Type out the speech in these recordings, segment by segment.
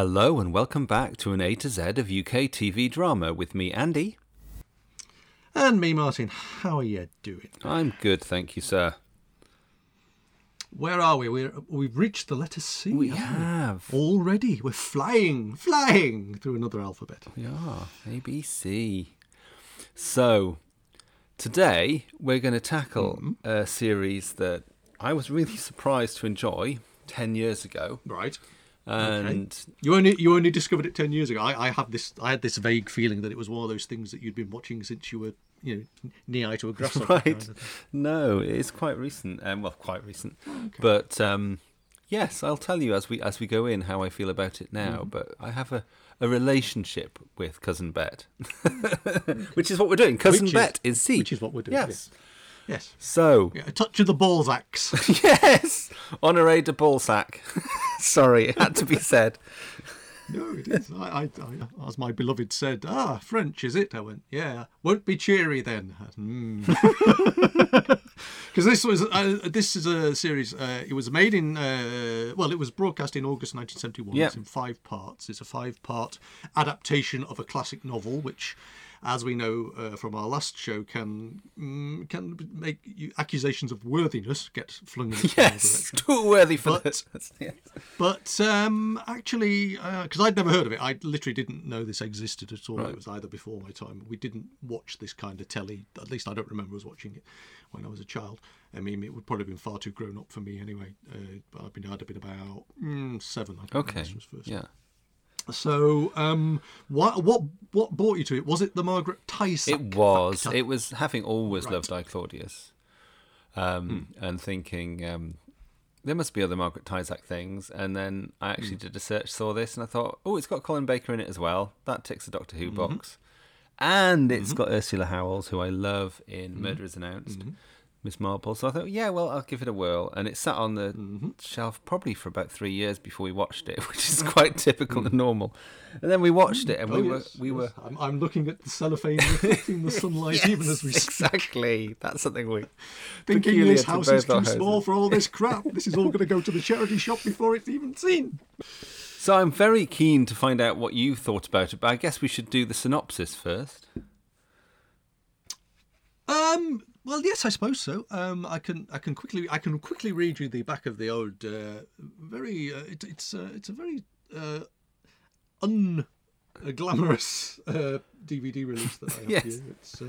Hello and welcome back to an A to Z of UK TV drama with me, Andy. And me, Martin. How are you doing? I'm good, thank you, sir. Where are we? We're, we've reached the letter C. We have. Already. We're flying, flying through another alphabet. We are. ABC. So, today we're going to tackle Mm-hmm. a series that I was really surprised to enjoy 10 years ago. Right. And You only you only discovered it ten years ago. I, I have this I had this vague feeling that it was one of those things that you'd been watching since you were you know knee high to a grasshopper. kind right. of. No, it is quite recent. Um, well, quite recent. But um, yes, I'll tell you as we as we go in how I feel about it now. But I have a, a relationship with cousin Bette, which is what we're doing. Cousin Which Bette is C, which is what we're doing, Yes. Yes. So Yeah, a touch of the balls axe. yes, Honoré de Ballsack. Sorry, it had to be said. no, it is. I, I, I, as my beloved said, ah, French, is it? I went, yeah. Won't be cheery then. Because this was uh, this is a series. Uh, it was made in uh, well, it was broadcast in August 1971. Yeah. It's in five parts. It's a five-part adaptation of a classic novel, which, as we know uh, from our last show, can mm, can make you, accusations of worthiness get flung in its Yes, too worthy for But- this. Yes. But um, actually, because I'd never heard of it, I literally didn't know this existed at all. It was either before my time. We didn't watch this kind of telly. At least I don't remember us watching it when I was a child. I mean, it would probably have been far too grown up for me anyway. Uh, but I'd been I'd have been about mm, seven. I think when Okay. this was first. Yeah. So, um, what what what brought you to it? Was it the Margaret Tyzack? It was. factor? It was having always Right. loved I Claudius, um, and thinking um, there must be other Margaret Tyzack things. And then I actually did a search, saw this, and I thought, oh, it's got Colin Baker in it as well. That ticks the Doctor Who box, and it's got Ursula Howells, who I love in Murder Is Announced. Miss Marple. So I thought, yeah, well, I'll give it a whirl. And it sat on the mm-hmm. shelf probably for about three years before we watched it, which is mm. quite typical mm. and normal. And then we watched it, and oh, we Oh, were we yes. were I'm, I'm looking at the cellophane reflecting the sunlight even as we speak. exactly. That's something we thinking this house is too small for all this crap. This is all going to go to the charity shop before it's even seen. So I'm very keen to find out what you thought about it, but I guess we should do the synopsis first. Um. Well, yes, I suppose so. Um. I can. I can quickly. I can quickly read you the back of the old. Uh, very. Uh, it, it's. Uh, it's a very. Uh, un. glamorous uh, DVD release that I have Yes. here. It's. Uh,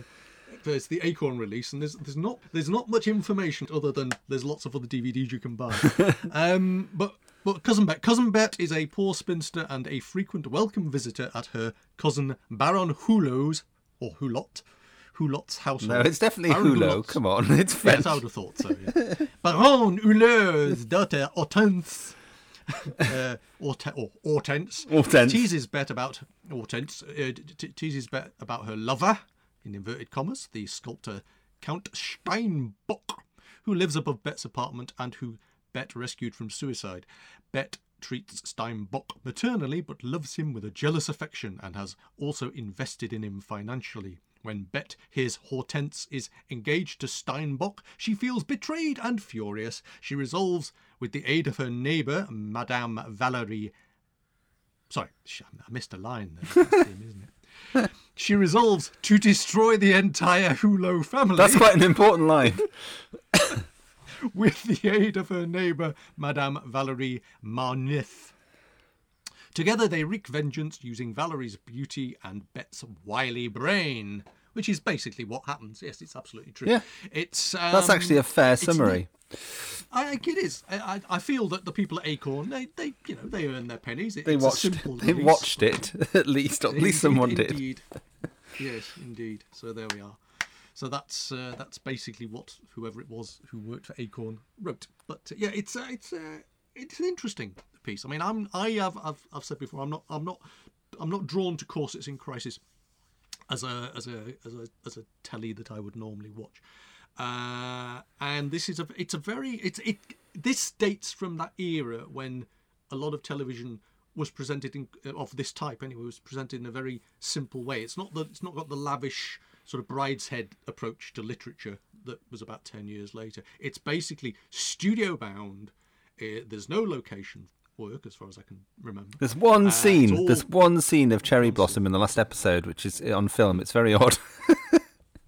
it's the Acorn release, and there's there's not there's not much information other than there's lots of other DVDs you can buy. um, but but cousin Bette, cousin Bette is a poor spinster and a frequent welcome visitor at her cousin Baron Hulot's or Hulot, Hulot's household. No, it's definitely Baron Hulo. Hulot's. Come on, it's French. Yes, I would have thought so. Yeah. Baron Hulot's daughter Hortense. uh, Horte- or Hortense, Hortense. teases Bette about Hortense uh, t- teases Bette about her lover, in inverted commas, the sculptor Count Steinbock, who lives above Bette's apartment and who Bette rescued from suicide. Bette treats Steinbock maternally but loves him with a jealous affection and has also invested in him financially. When Bette hears Hortense is engaged to Steinbock, she feels betrayed and furious. She resolves, with the aid of her neighbour, Madame Valerie Sorry, I missed a line there. Him, isn't it? She resolves to destroy the entire Hulot family That's quite an important line. with the aid of her neighbour, Madame Valerie Marneffe. Together they wreak vengeance using Valerie's beauty and Bette's wily brain, which is basically what happens. Yes, it's absolutely true. Yeah. it's um, That's actually a fair summary. I think it is. I, I feel that the people at Acorn, they, they you know, they earn their pennies. It- They watched. They release. watched it at least. At least someone did. Indeed. yes, indeed. So there we are. So that's uh, that's basically what whoever it was who worked for Acorn wrote. But uh, yeah, it's uh, it's uh, it's an piece. I mean, I'm I have I've, I've said before, I'm not I'm not I'm not drawn to Corsets in Crisis as a as a as a as a telly that I would normally watch. Uh, and this is a it's a very it's it this dates from that era when a lot of television was presented in of this type anyway was presented in a very simple way. It's not the it's not got the lavish sort of brideshead approach to literature that was about 10 years later. It's basically studio bound. Uh, there's no location work, as far as I can remember. There's one Uh, scene. all- There's one scene of Cherry Blossom in the last episode, which is on film. It's very odd.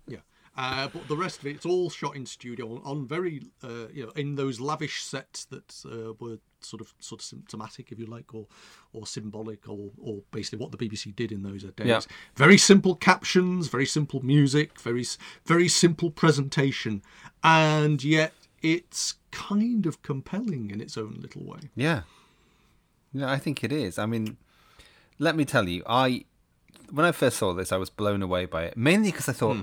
Yeah, uh, but the rest of it, it's all shot in studio on, on very, uh, you know, in those lavish sets that uh, were sort of sort of symptomatic, if you like, or or symbolic, or or basically what the BBC did in those days. Yeah. Very simple captions, very simple music, very very simple presentation, and yet it's kind of compelling in its own little way. Yeah. Yeah, I think it is. I mean, let me tell you, I when I first saw this, I was blown away by it. Mainly because I thought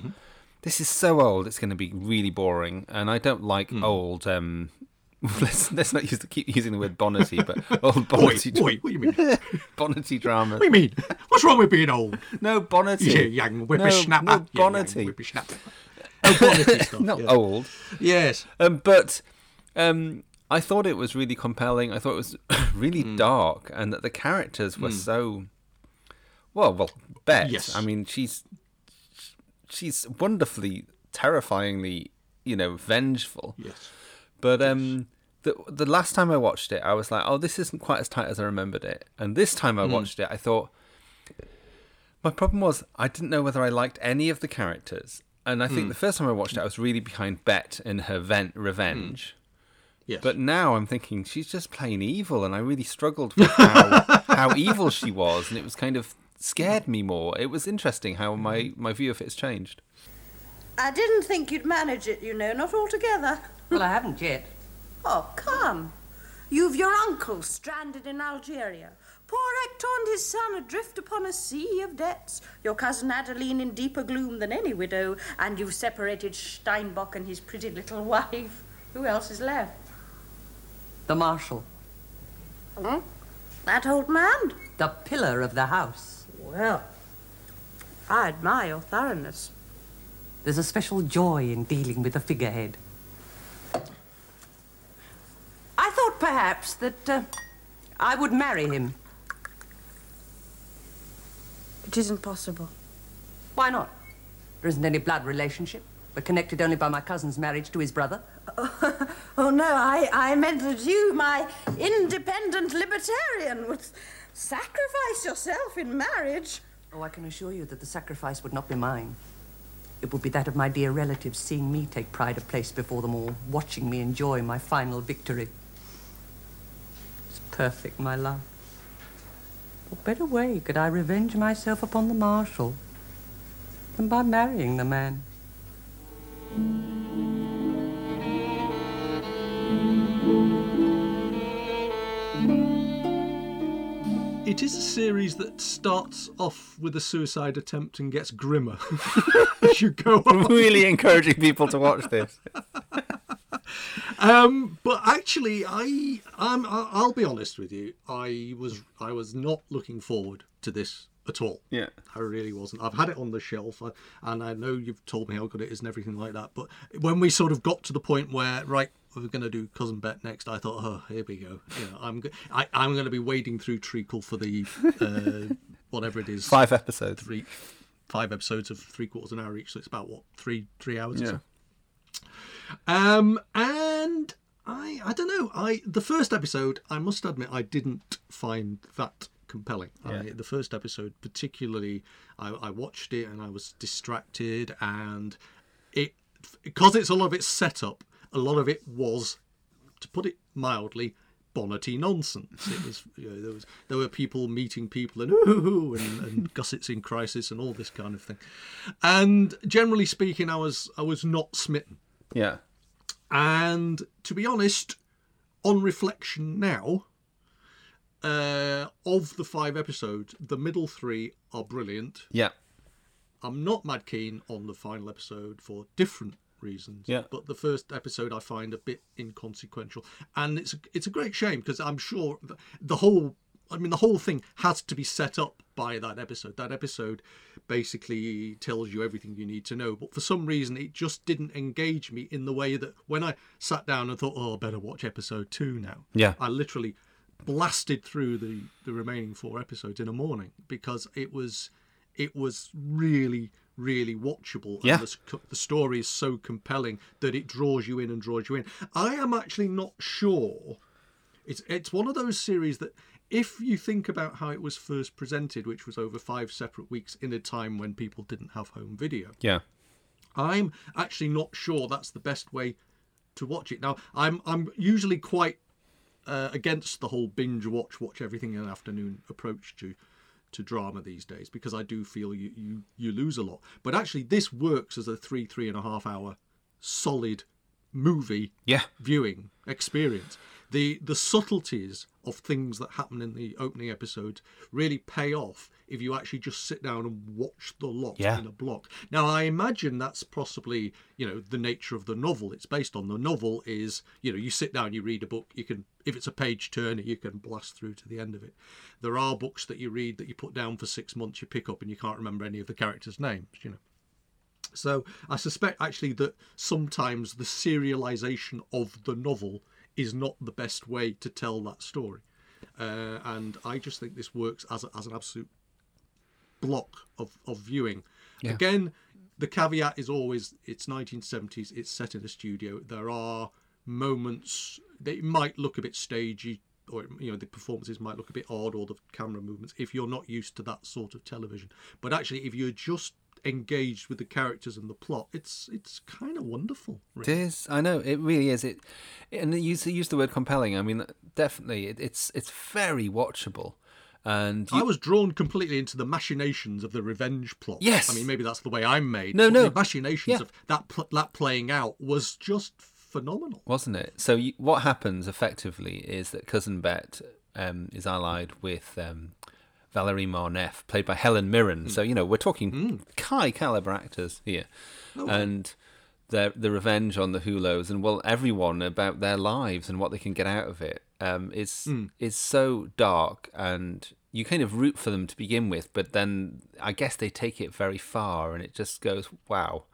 this is so old, it's going to be really boring, and I don't like old. Um, let's let's not use the, keep using the word bonnety, but old bonnety, boy, what do you mean? what drama. What do you mean? What's wrong with being old? No bonnety. Yeah, young whippersnapper. No, no Yeah, young bonnety. Oh, bonnety stuff. Not yeah. old. Yes. Um, but um, I thought it was really compelling. I thought it was really Hmm. dark, and that the characters were so well. Well, Bette. Yes. I mean, she's she's wonderfully, terrifyingly, you know, vengeful. Yes. But um, the the last time I watched it, I was like, oh, this isn't quite as tight as I remembered it. And this time Hmm. I watched it, I thought my problem was I didn't know whether I liked any of the characters. And I think Hmm. the first time I watched it, I was really behind Bette in her vent revenge. Yes. But now I'm thinking she's just plain evil, and I really struggled with how, how evil she was, and it was kind of scared me more. It was interesting how my, my view of it has changed. I didn't think you'd manage it, you know, not altogether. Well, I haven't yet. Oh, come. You've your uncle stranded in Algeria. Poor Hector and his son adrift upon a sea of debts. Your cousin Adeline in deeper gloom than any widow. And you've separated Steinbock and his pretty little wife. Who else is left? The marshal. Hmm? That old man? The pillar of the house. Well, I admire your thoroughness. There's a special joy in dealing with a figurehead. I thought perhaps that uh, I would marry him. It isn't possible. Why not? There isn't any blood relationship. We're connected only by my cousin's marriage to his brother. Oh, no, I, I meant that you, my independent libertarian, would sacrifice yourself in marriage. Oh, I can assure you that the sacrifice would not be mine. It would be that of my dear relatives seeing me take pride of place before them all, watching me enjoy my final victory. It's perfect, my love. What better way could I revenge myself upon the marshal than by marrying the man? It is a series that starts off with a suicide attempt and gets grimmer as you go on. really encouraging people to watch this. Um, but actually, I, I'll be honest with you. I was, I was not looking forward to this at all. Yeah. I really wasn't. I've had it on the shelf, and I know you've told me how good it is and everything like that. But when we sort of got to the point where, right, we're going to do cousin Bette next, I thought, oh, here we go. You know, I'm, go- I, I'm going to be wading through treacle for the, uh, whatever it is, Five episodes. three, five episodes of three quarters of an hour each. So it's about what three, three hours. Or Yeah. so. Um, and I, I don't know. I the first episode, I must admit, I didn't find that compelling. I, the first episode, particularly, I, I watched it and I was distracted, and it because it's a lot of it's set up. A lot of it was, to put it mildly, bonnety nonsense. It was, you know, there was there were people meeting people and ooh, and, and gussets in crisis and all this kind of thing. And generally speaking, I was I was not smitten. Yeah. And to be honest, on reflection now, uh, of the five episodes, the middle three are brilliant. Yeah. I'm not mad keen on the final episode for different reasons. Yeah. But the first episode I find a bit inconsequential, and it's a, it's a great shame because I'm sure the, the whole. I mean, the whole thing has to be set up by that episode. That episode basically tells you everything you need to know. But for some reason, it just didn't engage me in the way that when I sat down and thought, "Oh, I better watch episode two now." Yeah. I literally blasted through the the remaining four episodes in a morning because it was it was really really watchable Yeah. and the, the story is so compelling that it draws you in and draws you in i am actually not sure It's it's one of those series that if you think about how it was first presented, which was over five separate weeks in a time when people didn't have home video, Yeah. I'm actually not sure that's the best way to watch it. Now, I'm I'm usually quite uh, against the whole binge watch, watch everything in an afternoon approach to to drama these days because I do feel you you you lose a lot. But actually, this works as a three three and a half hour solid movie Yeah. viewing experience. The the subtleties of things that happen in the opening episode really pay off if you actually just sit down and watch the lot Yeah. in a block. Now I imagine that's possibly, you know, the nature of the novel it's based on. The novel is, you know, you sit down, you read a book, you can if it's a page turner, you can blast through to the end of it. There are books that you read that you put down for six months, you pick up and you can't remember any of the characters' names, you know. So I suspect actually that sometimes the serialization of the novel is not the best way to tell that story. Uh, and I just think this works as, a, as an absolute block of, of viewing. Yeah. Again, the caveat is always it's 1970s, it's set in a studio. There are moments that might look a bit stagey or you know the performances might look a bit odd or the camera movements if you're not used to that sort of television but actually if you're just engaged with the characters and the plot it's it's kind of wonderful It really. is. I know it really is. It and you use the word compelling. I mean, definitely, it, it's it's very watchable, and I was drawn completely into the machinations of the revenge plot. Yes. I mean maybe that's the way I'm made. No, no. The machinations Yeah. of that pl- that playing out was just phenomenal. wasn't it? So you, what happens effectively is that cousin Bette um, is allied with um, Valerie Marneffe, played by Helen Mirren. So you know we're talking high caliber actors here, and the the revenge on the Hulots and well everyone about their lives and what they can get out of it um, is is so dark and you kind of root for them to begin with, but then I guess they take it very far and it just goes wow.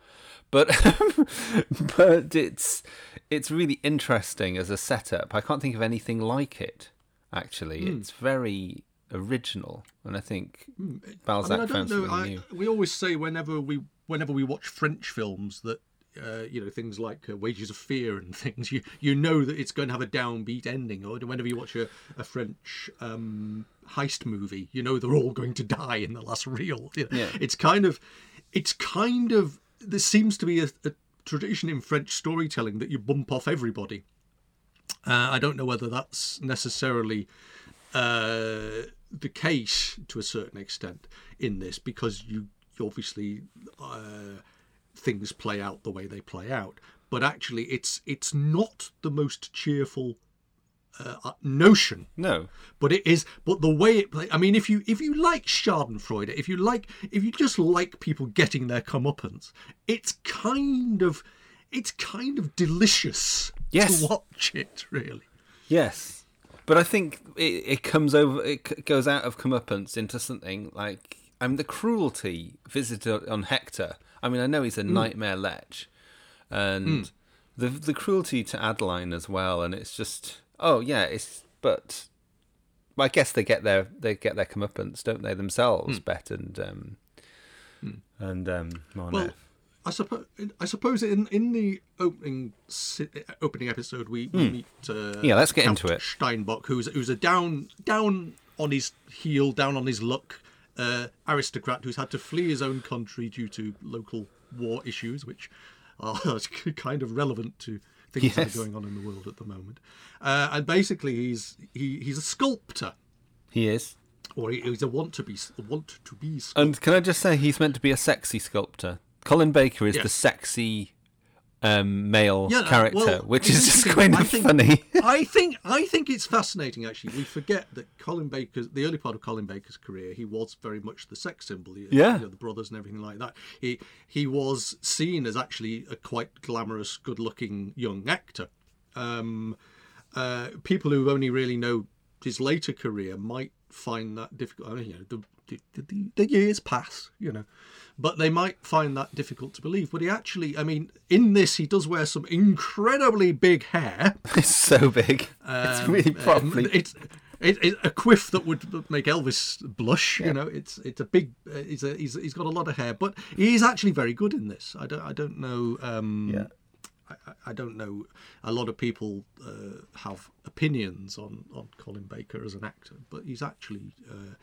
But but it's it's really interesting as a setup. I can't think of anything like it. Actually, Hmm. it's very original, and I think Balzac I mean, I found don't know. something I, new. we always say whenever we whenever we watch French films that uh, you know things like uh, Wages of Fear and things, you you know that it's going to have a downbeat ending. Or whenever you watch a, a French um, heist movie, you know they're all going to die in the last reel. You know, Yeah. It's kind of it's kind of there seems to be a, a tradition in French storytelling that you bump off everybody. Uh, I don't know whether that's necessarily uh, the case to a certain extent in this because you, obviously uh, things play out the way they play out. But actually, it's it's not the most cheerful uh, notion No, but it is but the way it play i mean if you if you like schadenfreude if you like if you just like people getting their comeuppance it's kind of it's kind of delicious Yes. to watch it really Yes, but I think it, it comes over. It goes out of comeuppance into something like I mean the cruelty visited on Hector. I mean I know he's a nightmare lech, and the the cruelty to Adeline as well. And it's just oh yeah, it's but. I guess they get their they get their comeuppance, don't they themselves? Bette and um, and um, well i suppose i suppose in in the opening opening episode we, we meet uh, Hmm. Yeah, let's get Count into it. steinbock who's who's a down down on his heel down on his luck uh, aristocrat who's had to flee his own country due to local war issues which are kind of relevant to things that are going on in the world at the moment uh, and basically he's he, he's a sculptor he is. or he, he's a want to be a want to be sculptor. And can I just say he's meant to be a sexy sculptor. Colin Baker is Yeah. the sexy um, male Yeah, character, well, which is just kind I of think- funny. I think I think it's fascinating. Actually, we forget that Colin Baker's the early part of Colin Baker's career, he was very much the sex symbol. Yeah. you know, the brothers and everything like that. He he was seen as actually a quite glamorous, good-looking young actor. Um, uh, people who only really know his later career might find that difficult. I mean, you know, the, the, the, the years pass, you know, but they might find that difficult to believe. But he actually, I mean, in this, he does wear some incredibly big hair. it's so big. it's really Um, probably. it's it, it, a quiff that would make Elvis blush. You know, it's it's a big. Uh, he's a, he's he's got a lot of hair, but he is actually very good in this. I don't I don't know. Um, Yeah. I, I- don't know. A lot of people uh, have opinions on, on Colin Baker as an actor, but he's actually. Uh,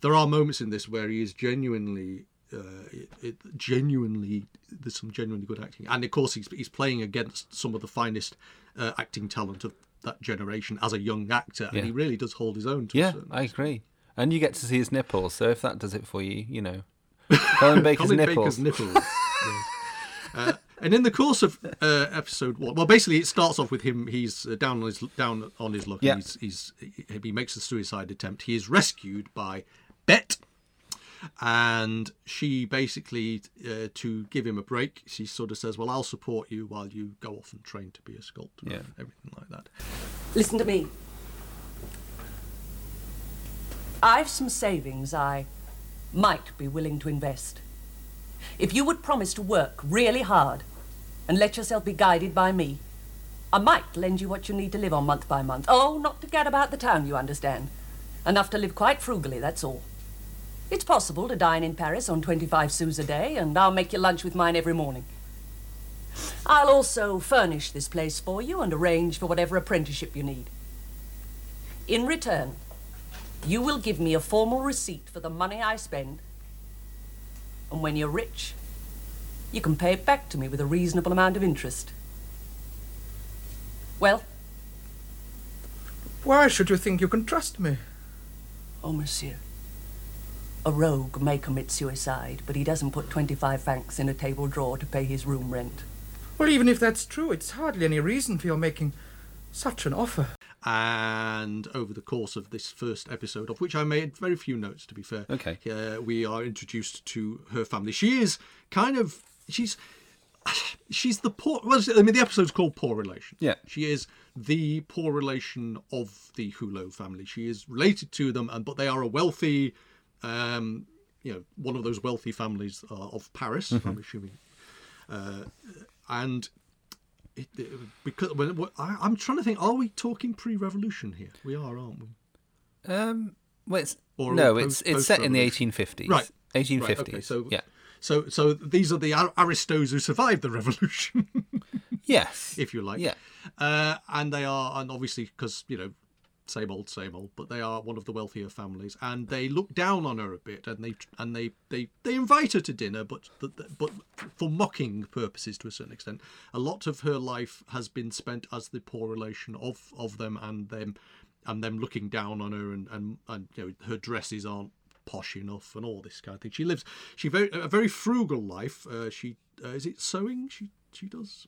there are moments in this where he is genuinely. Uh, it, it, genuinely, there's some genuinely good acting, and of course he's he's playing against some of the finest uh, acting talent of that generation as a young actor, Yeah. and he really does hold his own. To Yeah, I agree. And you get to see his nipples, so if that does it for you, you know. Colin Baker's Colin nipples. Baker's nipples. yes. uh, and in the course of uh, episode one, well, basically it starts off with him. He's uh, down on his down on his luck. Yeah. He's, he's he, he makes a suicide attempt. He is rescued by Bette, and she basically uh, to give him a break. She sort of says, "Well, I'll support you while you go off and train to be a sculptor." Yeah. and everything like that. Listen to me. I've some savings I might be willing to invest. If you would promise to work really hard and let yourself be guided by me, I might lend you what you need to live on month by month. Oh, not to get about the town, you understand. Enough to live quite frugally, that's all. It's possible to dine in Paris on 25 sous a day, and I'll make you lunch with mine every morning. I'll also furnish this place for you and arrange for whatever apprenticeship you need. In return, you will give me a formal receipt for the money I spend. And when you're rich, you can pay it back to me with a reasonable amount of interest. Well, Why should you think you can trust me? oh, monsieur. A rogue may commit suicide, but he doesn't put 25 francs in a table drawer to pay his room rent. Well, even if that's true, it's hardly any reason for your making such an offer. And over the course of this first episode, of which I made very few notes, to be fair, Okay. uh, we are introduced to her family. She is kind of she's she's the poor. Well, I mean, the episode's called "Poor Relation." Yeah. she is the poor relation of the Hulot family. She is related to them, and but they are a wealthy, um, you know, one of those wealthy families uh, of Paris. I'm assuming, uh, and. It, it- because when, what- I, I'm trying to think, are we talking pre-revolution here? We are, aren't we? Um, well, it's, Or no, post- it's it's set in the 1850s. Right. 1850s. Right, okay, so yeah. so so these are the aristos who survived the revolution, Yes. if you like. Yeah. Uh, and they are, and obviously because you know, same old, same old. But they are one of the wealthier families, and they look down on her a bit, and they and they they, they invite her to dinner, but but for mocking purposes to a certain extent. A lot of her life has been spent as the poor relation of of them and them, and them looking down on her, and and, and you know her dresses aren't posh enough and all this kind of thing. She lives she very a very frugal life. Uh, she uh, is it sewing? She she does.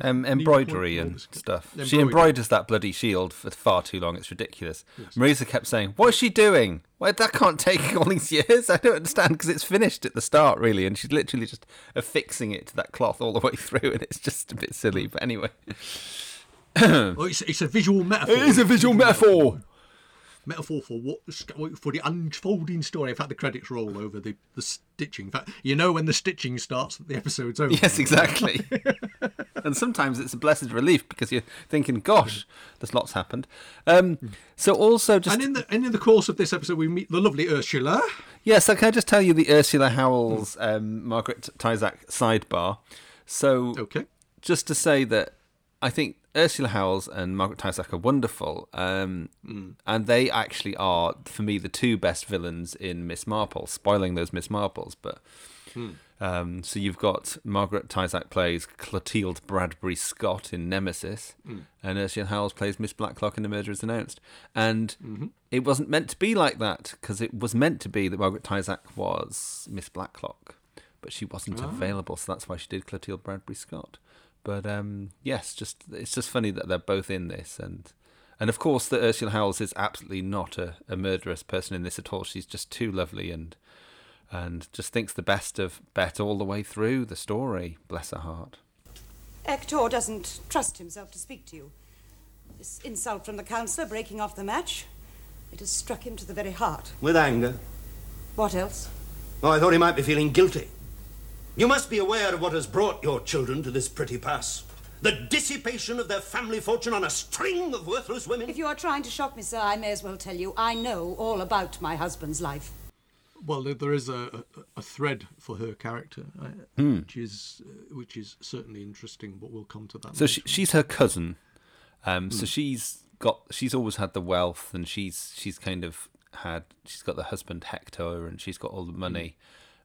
Um, embroidery and stuff. She embroiders that bloody shield for far too long. It's ridiculous. Marisa kept saying, "What's she doing? Well, that can't take all these years. I don't understand because it's finished at the start, really, and she's literally just affixing it to that cloth all the way through, and it's just a bit silly. But anyway, Oh, it's, it's a visual metaphor. it is a visual metaphor. metaphor for what for the unfolding story. In fact, the credits roll over the, the stitching. In fact, you know when the stitching starts, that the episode's over. Yes, exactly. and sometimes it's a blessed relief because you're thinking, "Gosh, there's lots happened." Um, so also just And in the and in the course of this episode, we meet the lovely Ursula. Yes, so can I just tell you the Ursula Howells, um, Margaret Tyzack sidebar? So, Okay. just to say that I think Ursula Howells and Margaret Tyzack are wonderful, um, and they actually are, for me, the two best villains in Miss Marple. Spoiling those Miss Marples, but um, so you've got Margaret Tyzack plays Clotilde Bradbury Scott in Nemesis, and Ursula Howells plays Miss Blacklock in The Murder Is Announced. And it wasn't meant to be like that because it was meant to be that Margaret Tyzack was Miss Blacklock, but she wasn't available, so that's why she did Clotilde Bradbury Scott. But um, yes, just it's just funny that they're both in this, and and of course that Ursula Howells is absolutely not a, a murderous person in this at all. She's just too lovely and and just thinks the best of Bette all the way through the story. Bless her heart. Hector doesn't trust himself to speak to you. This insult from the councillor breaking off the match, it has struck him to the very heart. With anger. What else? Oh, I thought he might be feeling guilty. You must be aware of what has brought your children to this pretty pass. The dissipation of their family fortune on a string of worthless women. If you are trying to shock me, sir, I may as well tell you I know all about my husband's life. Well, there- is a, a, thread for her character, Hmm. which is uh, which is certainly interesting. But we'll come to that. So she, she's her cousin. Um, Hmm. So she's got she's always had the wealth, and she's she's kind of had she's got the husband Hector, and she's got all the money,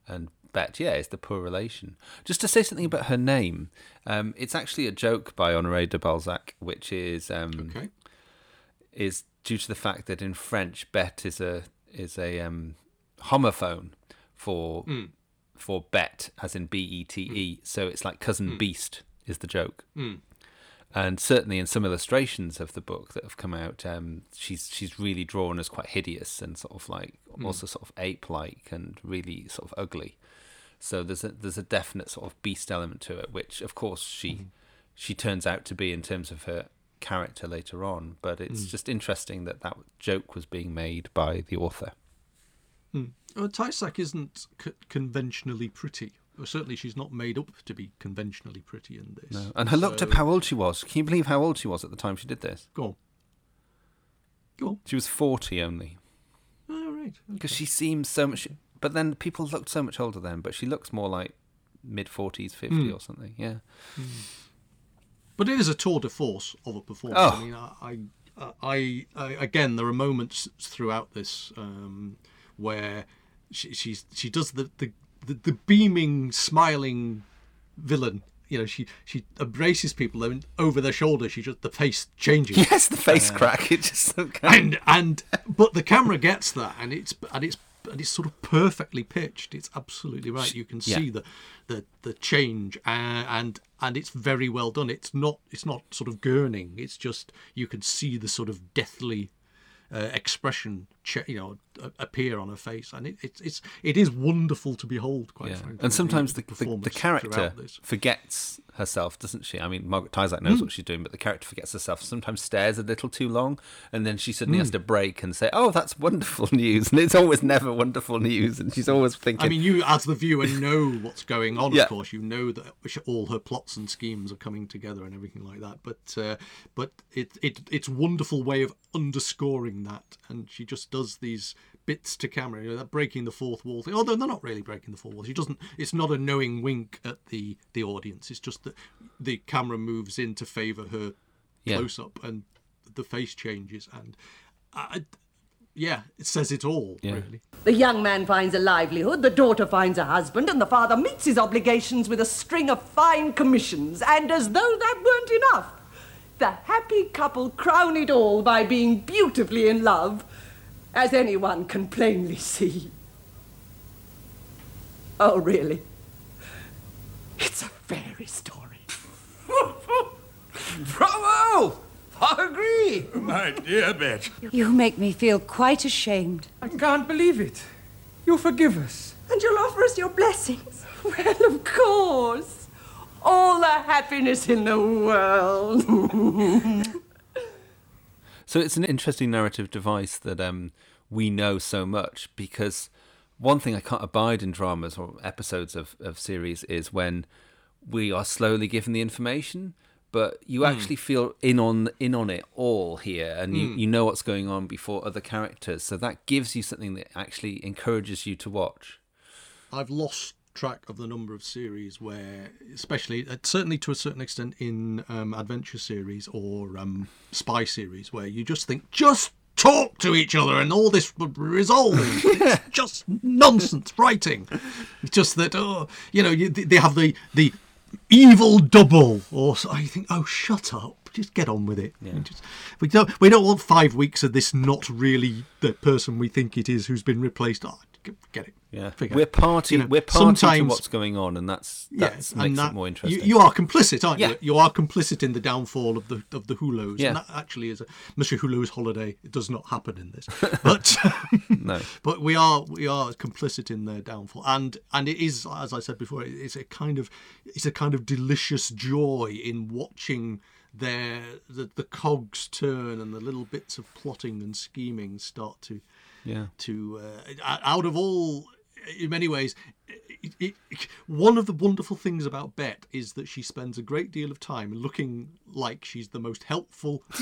and Bette yeah is the poor relation. Just to say something about her name, um, it's actually a joke by Honoré de Balzac, which is um, okay. is due to the fact that in French Bette is a is a um, homophone for mm. for bet as in B E T E. Mm. So it's like cousin mm. Beast is the joke. And certainly in some illustrations of the book that have come out, um, she's she's really drawn as quite hideous and sort of like also sort of ape like and really sort of ugly. So there's a there's a definite sort of beast element to it, which of course she mm-hmm. she turns out to be in terms of her character later on. But it's just interesting that that joke was being made by the author. Uh, Tyzack isn't c- conventionally pretty. Or certainly, she's not made up to be conventionally pretty in this. And I looked up how old she was. Can you believe how old she was at the time she did this? Go on. Go on. She was forty only. All right. because she seems so much. But then people looked so much older then, but she looks more like mid forties, fifty or something. Yeah, But it is a tour de force of a performance. Oh. I mean, I, I, I, I, again, there are moments throughout this um, where she, she's she does the, the the the beaming, smiling villain. You know, she she embraces people and over their shoulder. She just the face changes. yes, the face crack. It just kind and and but the camera gets that and it's and it's and it's sort of perfectly pitched it's absolutely right you can Yeah. see the the the change uh, and and it's very well done it's not it's not sort of gurning it's just you can see the sort of deathly uh, expression you know appear on her face and it, it's it's it is wonderful to behold quite yeah. frankly And sometimes the, the, the character forgets herself, doesn't she? I mean, Margaret Tyzack knows what she's doing, but the character forgets herself. Sometimes stares a little too long, and then she suddenly has to break and say, "Oh, that's wonderful news," and it's always never wonderful news, and she's always thinking, I mean, you as the viewer know what's going on. Yeah. Of course, you know that all her plots and schemes are coming together and everything like that. But uh, but it it it's a wonderful way of underscoring that, and she just does these bits to camera, you know, that breaking the fourth wall thing. Although they're not really breaking the fourth wall. She doesn't. It's not a knowing wink at the the audience. It's just that the camera moves in to favour her Yeah. close up, and the face changes, and I, yeah, it says it all Yeah. really. The young man finds a livelihood, the daughter finds a husband, and the father meets his obligations with a string of fine commissions. And as though that weren't enough, the happy couple crown it all by being beautifully in love, as anyone can plainly see. Oh, really? It's a fairy story. Bravo! I agree. My dear Bette. You make me feel quite ashamed. I can't believe it. You'll forgive us. And you'll offer us your blessings? Well, of course. All the happiness in the world. So it's an interesting narrative device that um, we know so much because one thing I can't abide in dramas or episodes of, of series is when we are slowly given the information, but you actually feel in on in on it all here, and you, you know what's going on before other characters. So that gives you something that actually encourages you to watch. I've lost track of the number of series where, especially uh, certainly to a certain extent in um, adventure series or um, spy series, where you just think just talk to each other and all this would resolve. it's just nonsense writing. It's just that oh, you know, you, they have the the evil double, or so I think oh, shut up. Just get on with it. We Just, we don't. We don't want five weeks of this. Not really the person we think it is who's been replaced. Oh, get it. Yeah, Figure. we're party. You know, we're party to what's going on, and that's Yes, that makes and that, it more you, interesting. you are complicit, aren't Yeah. you? You are complicit in the downfall of the of the Hulots. Yeah. And that actually is a Monsieur Hulot's holiday. It does not happen in this, but No. but we are we are complicit in their downfall, and and it is as I said before, it's a kind of it's a kind of delicious joy in watching their the, the cogs turn and the little bits of plotting and scheming start to yeah. to uh, out of all in many ways, it, it, one of the wonderful things about Bette is that she spends a great deal of time looking like she's the most helpful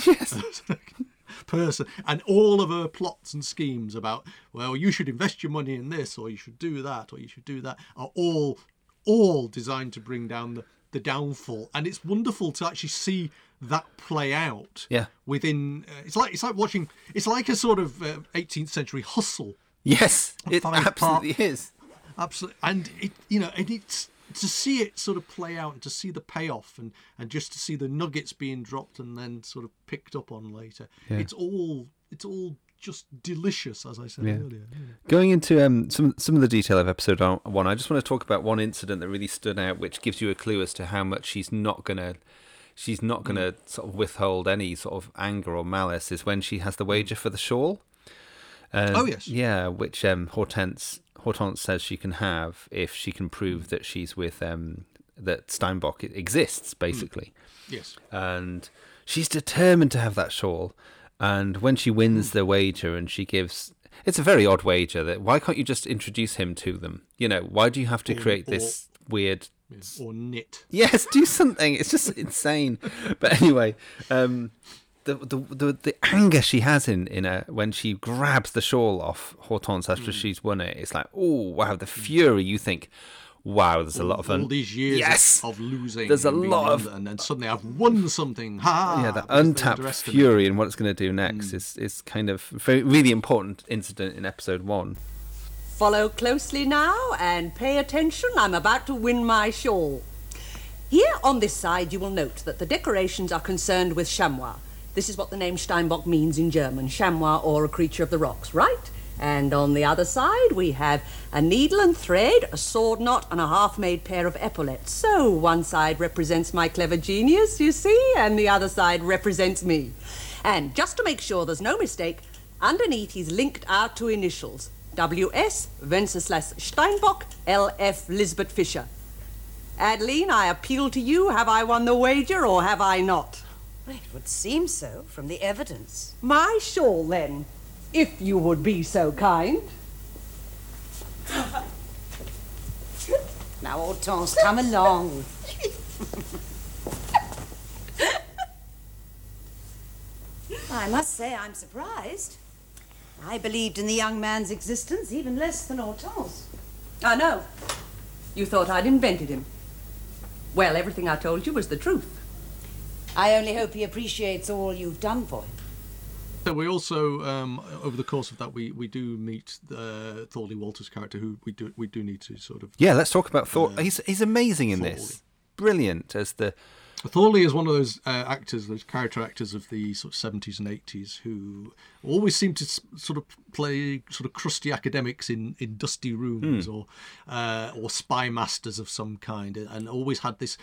person, and all of her plots and schemes about well, you should invest your money in this, or you should do that, or you should do that, are all all designed to bring down the, the downfall. And it's wonderful to actually see that play out. Yeah. Within uh, it's like it's like watching it's like a sort of uh, 18th century hustle. Yes, it absolutely part- is. Absolutely, and it you know, and it's to see it sort of play out and to see the payoff and and just to see the nuggets being dropped and then sort of picked up on later. It's all it's all just delicious, as I said Yeah. earlier. Going into um, some some of the detail of episode one, I just want to talk about one incident that really stood out, which gives you a clue as to how much she's not gonna she's not gonna sort of withhold any sort of anger or malice. Is when she has the wager for the shawl. Uh, Oh, yes. yeah, which um, Hortense Hortense says she can have if she can prove that she's with um, that Steinbock exists, basically Yes. and she's determined to have that shawl. And when she wins the wager, and she gives, it's a very odd wager. That why can't you just introduce him to them? You know, why do you have to Or- create or- this weird? Or knit. Yes, do something. It's just insane. But anyway, um, the, the the the anger she has in in her when she grabs the shawl off Hortense after hmm. she's won it, it's like, oh wow, the fury. You think, wow, there's a lot of all these years Yes! of losing. There's a lot of- and then suddenly I've won something. Ha! yeah, that because they untapped fury and what it's going to do hmm. next is is kind of very really important incident in episode one. Follow closely now and pay attention. I'm about to win my shawl. Here on this side, you will note that the decorations are concerned with chamois. This is what the name Steinbock means in German chamois or a creature of the rocks, right? And on the other side, we have a needle and thread, a sword knot, and a half made pair of epaulets. So one side represents my clever genius, you see, and the other side represents me. And just to make sure there's no mistake, underneath he's linked our two initials W.S. Wenceslas Steinbock, L.F. Lisbeth Fischer. Adeline, I appeal to you. Have I won the wager or have I not? Well, it would seem so from the evidence. My shawl, then, if you would be so kind. Now, Hortense, come along. I must say I'm surprised. I believed in the young man's existence even less than Hortense. I know. You thought I'd invented him. Well, everything I told you was the truth. I only hope he appreciates all you've done for him. So we also, um, over the course of that, we, we do meet uh, Thorley Walters' character, who we do we do need to sort of. Yeah, let's talk about Thor. he's he's amazing in Thorley. this. Brilliant as the Thorley is one of those uh, actors, those character actors of the sort of seventies and eighties, who always seem to sort of play sort of crusty academics in, in dusty rooms or uh, or spy masters of some kind, and always had this.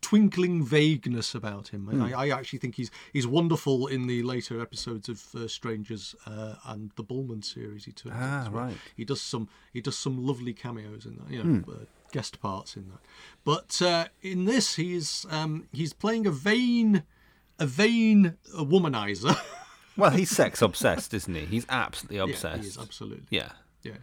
Twinkling vagueness about him. I, I actually think he's he's wonderful in the later episodes of uh, Strangers uh, and the Bulman series. He turns Ah, well. right. He does some he does some lovely cameos in that, you know, uh, guest parts in that. But uh, in this, he's um, he's playing a vain a vain womanizer. well, he's sex obsessed, isn't he? He's absolutely yeah, obsessed. he is absolutely. Yeah. Yeah,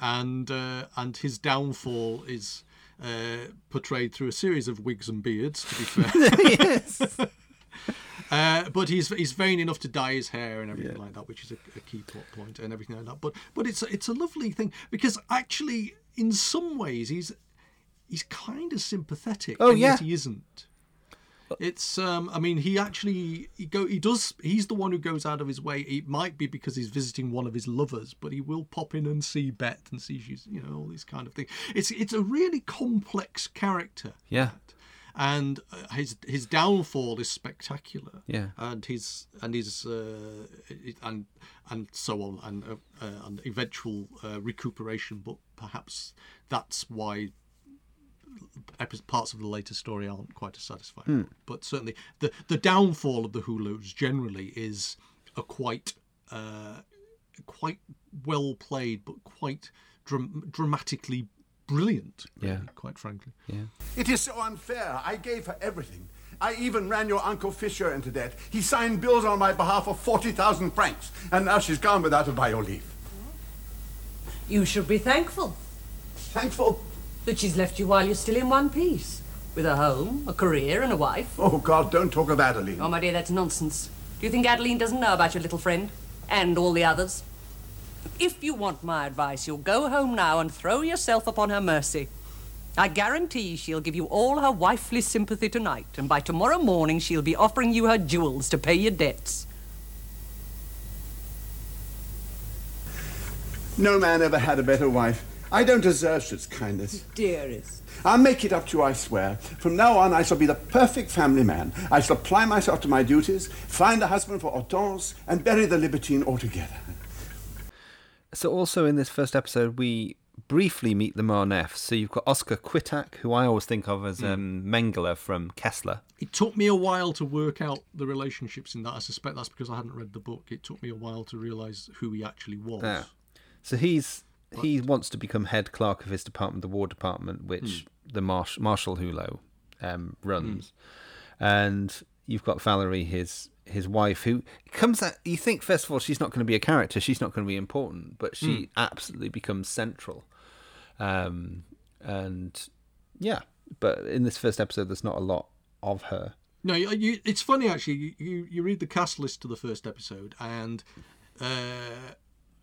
and uh, and his downfall is uh, portrayed through a series of wigs and beards. To be fair, yes. Uh, but he's he's vain enough to dye his hair and everything like that, which is a, a key plot point and everything like that. But but it's it's a lovely thing because actually, in some ways, he's he's kind of sympathetic. Oh, and yet yeah. he isn't. It's um I mean he actually he go he does he's the one who goes out of his way. It might be because he's visiting one of his lovers, but he will pop in and see Bette and see she's you know all these kind of things. It's it's a really complex character Yeah. and uh, his his downfall is spectacular. Yeah. and his and his uh, and and so on, and uh, uh, and eventual uh, recuperation. But perhaps that's why parts of the later story aren't quite as satisfying. But certainly, the the downfall of the Hulots generally is a quite uh, quite well played, but quite dram- dramatically brilliant. really, Yeah. quite frankly. Yeah, It is so unfair. I gave her everything. I even ran your Uncle Fischer into debt. He signed bills on my behalf of 40,000 francs, and now she's gone without a bio leaf. You should be thankful Thankful. That she's left you while you're still in one piece. With a home, a career, and a wife. Oh, God, don't talk of Adeline. Oh, my dear, that's nonsense. Do you think Adeline doesn't know about your little friend? And all the others? If you want my advice, you'll go home now and throw yourself upon her mercy. I guarantee she'll give you all her wifely sympathy tonight, and by tomorrow morning she'll be offering you her jewels to pay your debts. No man ever had a better wife. I don't deserve such kindness. Dearest. I'll make it up to you, I swear. From now on, I shall be the perfect family man. I shall apply myself to my duties, find a husband for Hortense, and bury the libertine altogether. So also in this first episode, we briefly meet the Marneffes. So you've got Oscar Quitak, who I always think of as um, Mengele from Kessler. It took me a while to work out the relationships in that. I suspect that's because I hadn't read the book. It took me a while to realise who he actually was. Yeah. So he's he wants to become head clerk of his department, the War Department, which the Marsh, Marshal Hulot um, runs, and you've got Valerie, his his wife, who comes out. You think first of all she's not going to be a character, she's not going to be important, but she absolutely becomes central, um, and yeah. But in this first episode, there's not a lot of her. No, you, you, it's funny actually. You, you you read the cast list to the first episode, and uh,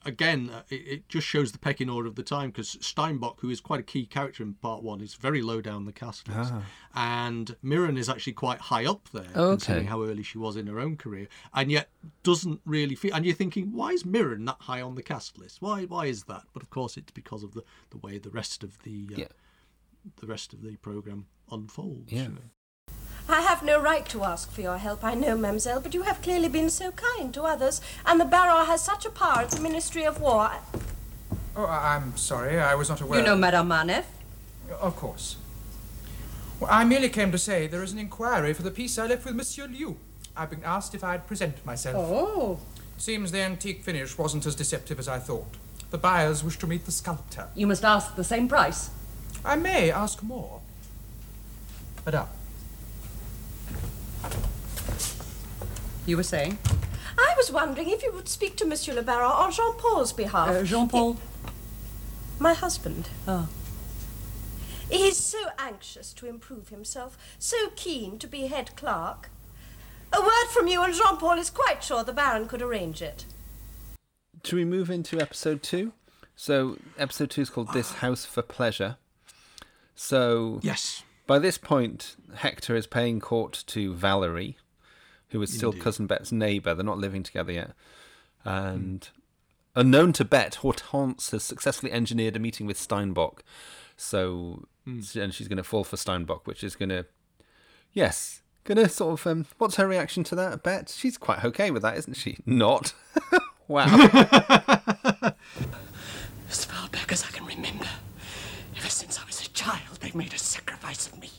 again, uh, it, it just shows the pecking order of the time because Steinbock, who is quite a key character in part one, is very low down the cast list, and Mirren is actually quite high up there, considering Okay. how early she was in her own career, and yet doesn't really feel. And you're thinking, why is Mirren that high on the cast list? Why why is that? But of course, it's because of the the way the rest of the uh, Yeah. the rest of the program unfolds. Yeah. you know. I have no right to ask for your help, I know, mademoiselle, but you have clearly been so kind to others, and the Baron has such a power at the Ministry of War. Oh, I- I'm sorry, I was not aware. You know Madame Marneffe? Of course. Well, I merely came to say there is an inquiry for the piece I left with Monsieur Liu. I've been asked if I'd present myself. Oh. Seems the antique finish wasn't as deceptive as I thought. The buyers wish to meet the sculptor. You must ask the same price. I may ask more. Madame. You were saying? I was wondering if you would speak to Monsieur le Baron on Jean Paul's behalf. Uh, Jean Paul? My husband. Oh. He is so anxious to improve himself, so keen to be head clerk. A word from you, and Jean Paul is quite sure the Baron could arrange it. Should we move into episode two? So episode two is called "This House for Pleasure." So Yes. by this point, Hector is paying court to Valerie, who is still cousin Bette's neighbour. They're not living together yet, and unknown to Bette, Hortense has successfully engineered a meeting with Steinbock. So, and she's going to fall for Steinbock, which is going to, yes, going to sort of. Um, what's her reaction to that? Bette she's quite okay with that, isn't she? Not. wow. As far back as I can remember, ever since I was a child, they've made a sacrifice of me.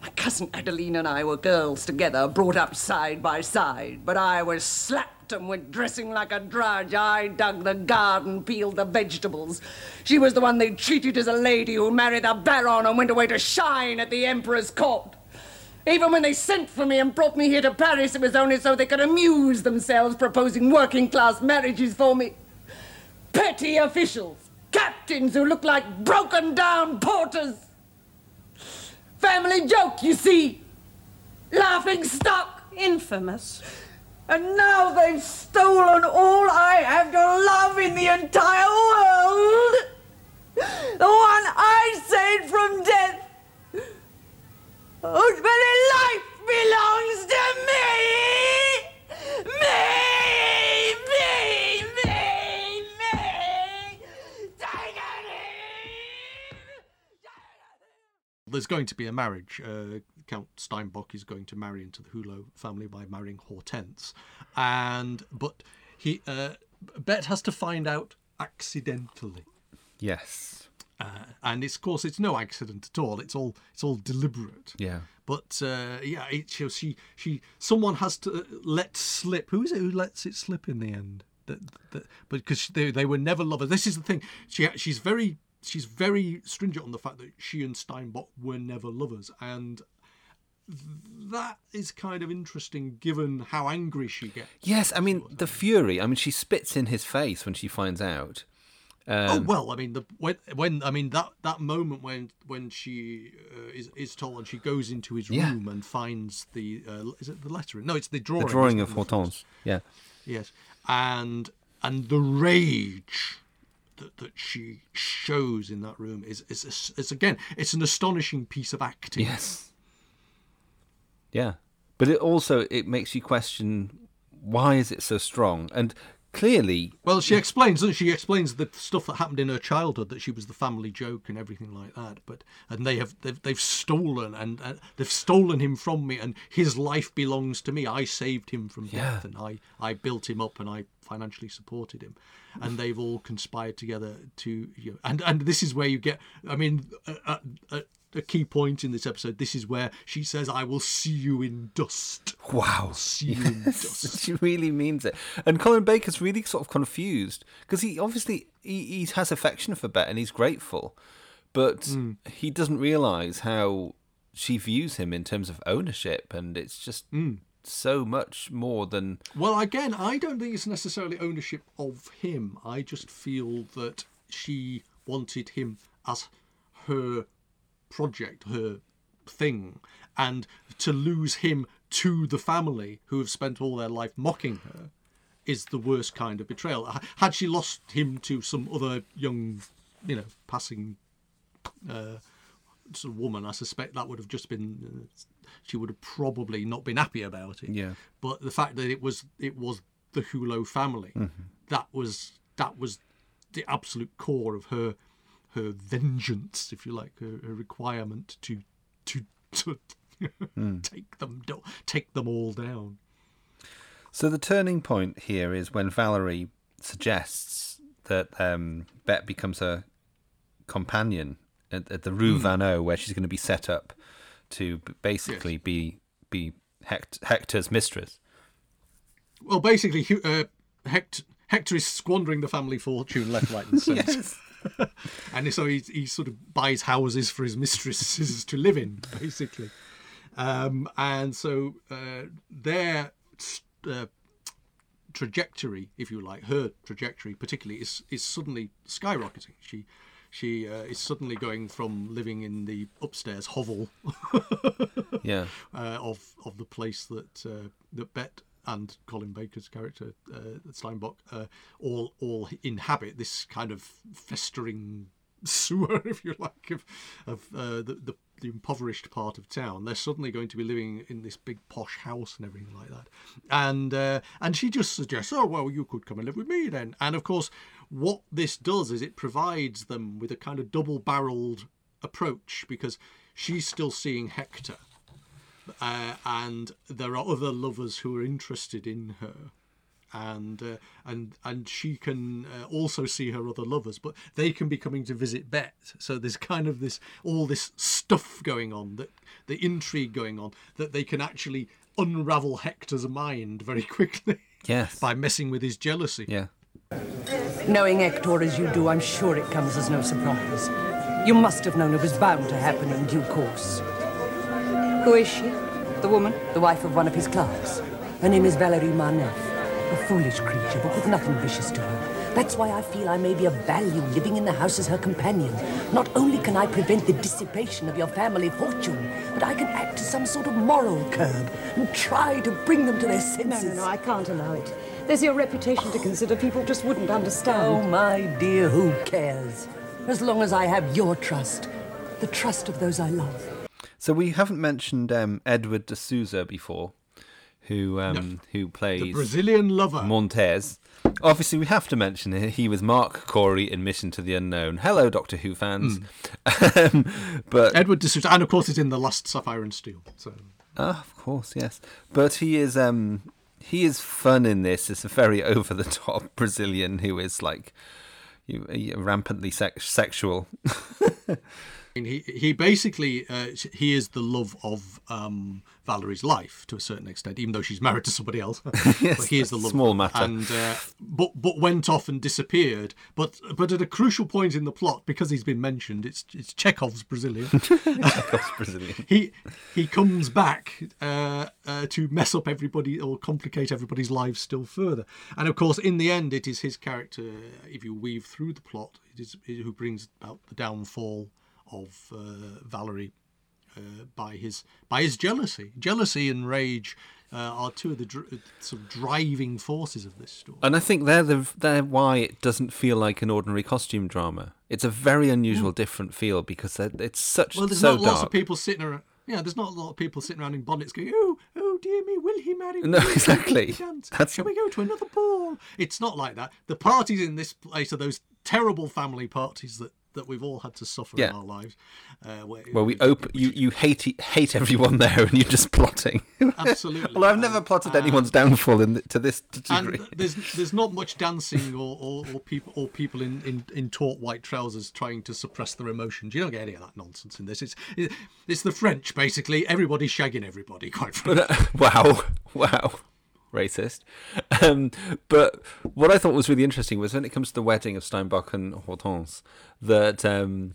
My cousin Adeline and I were girls together, brought up side by side, but I was slapped and went dressing like a drudge. I dug the garden, peeled the vegetables. She was the one they treated as a lady who married a Baron and went away to shine at the Emperor's court. Even when they sent for me and brought me here to Paris, it was only so they could amuse themselves proposing working class marriages for me. Petty officials, captains who look like broken down porters. Family joke, you see. Laughing stock. Infamous. And now they've stolen all I have to love in the entire world. The one I saved from death. Whose very life belongs to me. Me, me, me, me. Take it There's going to be a marriage. Uh, Count Steinbock is going to marry into the Hulot family by marrying Hortense, and but he uh, Bette has to find out accidentally. yes. Uh, and it's, of course, it's no accident at all. It's all it's all deliberate. Yeah. But uh, yeah, it, she, she she someone has to let slip. Who is it who lets it slip in the end? That, that, because they they were never lovers. This is the thing. She she's very she's very stringent on the fact that she and Steinbock were never lovers, and that is kind of interesting given how angry she gets. Yes, I mean the fury. I mean she spits in his face when she finds out, oh Um, well, I mean, the when when I mean that that moment when when she uh, is is told and she goes into his Yeah. room and finds the uh, is it the lettering? No, it's the drawing. the drawing of? Hortense. Yeah. Yes, and and the rage that, that she shows in that room is is, is is again it's an astonishing piece of acting. Yes. Yeah, but it also it makes you question why is it so strong and clearly Well, she explains, doesn't she? She explains the stuff that happened in her childhood, that she was the family joke and everything like that. But and they have they've, they've stolen and uh, they've stolen him from me, and his life belongs to me. I saved him from Yeah. death, and I I built him up, and I financially supported him, and they've all conspired together to you know, and and this is where you get. I mean. Uh, uh, a key point in this episode. This is where she says, "I will see you in dust." wow See you in dust. she really means it and colin baker's really sort of confused because he obviously he, he has affection for Bette and he's grateful but Hmm. he doesn't realize how she views him in terms of ownership and it's just Hmm. So much more than Well, again, I don't think it's necessarily ownership of him. I just feel that she wanted him as her project, her thing, and to lose him to the family who have spent all their life mocking her is the worst kind of betrayal. Had she lost him to some other young, you know, passing uh, sort of woman, I suspect that would have just been. Uh, she would have probably not been happy about it. Yeah. But the fact that it was it was the Hulot family, that was that was the absolute core of her her vengeance, if you like, her, her requirement to to to take them do- take them all down. So the turning point here is when Valerie suggests that um, Bette becomes a companion at, at the Rue Hmm. Vaneau, where she's going to be set up to basically be be Hector's mistress. Well, basically, uh, Hector, Hector is squandering the family fortune left, right, and centre. and so he, he sort of buys houses for his mistresses to live in, basically. Um, and so uh, their uh, trajectory, if you like, her trajectory particularly, is is suddenly skyrocketing. She she uh, is suddenly going from living in the upstairs hovel Yeah, uh, of of the place that uh, that Bette and Colin Baker's character uh, Steinbock uh, all all inhabit this kind of festering sewer, if you like, of of uh, the, the the impoverished part of town. They're suddenly going to be living in this big posh house and everything like that. And uh, and she just suggests, oh well, you could come and live with me then. And of course, what this does is it provides them with a kind of double-barreled approach because she's still seeing Hector uh, and there are other lovers who are interested in her and uh, and and she can uh, also see her other lovers but they can be coming to visit Bette so there's kind of this all this stuff going on that the intrigue going on that they can actually unravel Hector's mind very quickly yes, by messing with his jealousy yeah. Knowing Hector as you do, I'm sure it comes as no surprise. You must have known it was bound to happen in due course. Who is she? The woman? The wife of one of his clerks. Her name is Valerie Marneffe. A foolish creature, but with nothing vicious to her. That's why I feel I may be of value living in the house as her companion. Not only can I prevent the dissipation of your family fortune, but I can act as some sort of moral curb and try to bring them to their senses. no, no, I can't allow it. There's your reputation to consider. People just wouldn't understand. Oh, my dear, who cares? As long as I have your trust, the trust of those I love. So we haven't mentioned um, Edward de Souza before, who um, who plays the Brazilian lover Montez. Obviously, we have to mention it. He was Marc Cory in Mission to the Unknown. Hello, Doctor Who fans. um, but Edward and of course it's in the last Sapphire and Steel so Ah, of course, yes. But he is um he is fun in this. It's a very over the top Brazilian who is like you, rampantly sex- sexual. And he he basically uh, he is the love of um, Valerie's life to a certain extent, even though she's married to somebody else. Yes, but he is the love. small matter. And uh, but but went off and disappeared. But but at a crucial point in the plot, because he's been mentioned, it's it's Chekhov's Brazilian. Chekhov's Brazilian. he he comes back uh, uh, to mess up everybody or complicate everybody's lives still further. And of course, in the end, it is his character. If you weave through the plot, it is who brings about the downfall of uh, Valerie uh, by his by his jealousy. Jealousy and rage uh, are two of the dr- sort of driving forces of this story. And I think they're the they're why it doesn't feel like an ordinary costume drama. It's a very unusual, different feel because it's such Well, there's so not lots of people sitting around. Yeah, there's not a lot of people sitting around in bonnets going, "Oh, oh, dear me, will he marry me? No, exactly. That's- Shall we go to another ball?" It's not like that. The parties in this place are those terrible family parties that, that we've all had to suffer in our lives. Uh, where, Well, we open you you hate hate everyone there, and you're just plotting. Absolutely. well, I've never plotted anyone's downfall in th- to this degree. and there's there's not much dancing or, or, or people or people in, in, in taut white trousers trying to suppress their emotions. You don't get any of that nonsense in this. It's it's the French basically. Everybody's shagging everybody. Quite frankly. Uh, wow, wow, racist. Um, but what I thought was really interesting was when it comes to the wedding of Steinbock and Hortense, that um,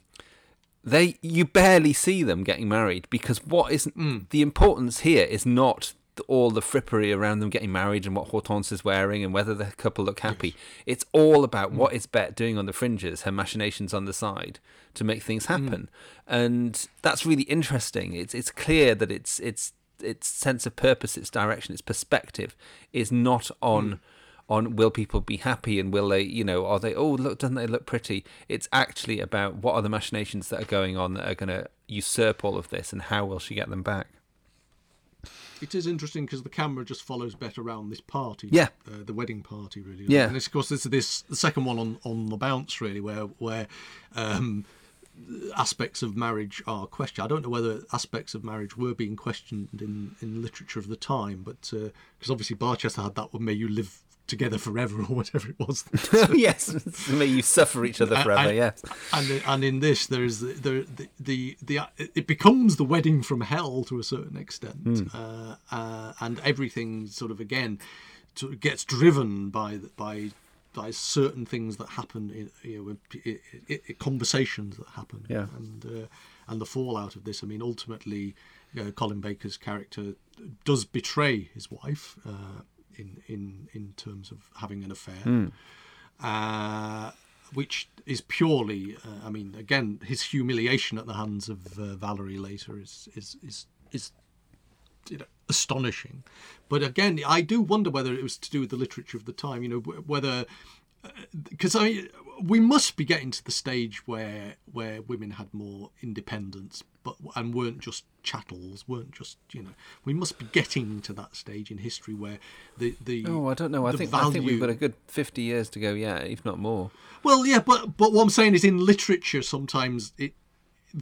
they you barely see them getting married because what is the importance here is not all the frippery around them getting married and what Hortense is wearing and whether the couple look happy. It's all about what is Bette doing on the fringes, her machinations on the side to make things happen, and that's really interesting. It's it's clear that it's it's its sense of purpose, its direction, its perspective is not on on will people be happy and will they you know are they oh look doesn't they look pretty it's actually about what are the machinations that are going on that are going to usurp all of this and how will she get them back It is interesting because the camera just follows Bette around this party. Yeah. Uh, the wedding party, really. Yeah. And it's, of course, this is this the second one on, on the bounce, really, where where um, aspects of marriage are questioned. I don't know whether aspects of marriage were being questioned in, in literature of the time, but because obviously Barchester had that one, may you live together forever or whatever it was. yes may you suffer each other forever and, yes and and in this there is the the, the the the it becomes the wedding from hell to a certain extent Hmm. uh, uh, and everything sort of again of gets driven by by by certain things that happen in you know conversations that happen Yeah. and uh, and the fallout of this I mean ultimately uh, Colin Baker's character does betray his wife uh, in in in terms of having an affair Hmm. uh, which is purely, uh, I mean, again, his humiliation at the hands of uh, Valerie later is is is is you know, astonishing. But again, I do wonder whether it was to do with the literature of the time. You know, whether uh, because I mean, we must be getting to the stage where where women had more independence, but and weren't just chattels, weren't just you know. We must be getting to that stage in history where the the oh i don't know i think i think we've got a good 50 years to go yeah if not more Well, yeah, but but what I'm saying is, in literature, sometimes it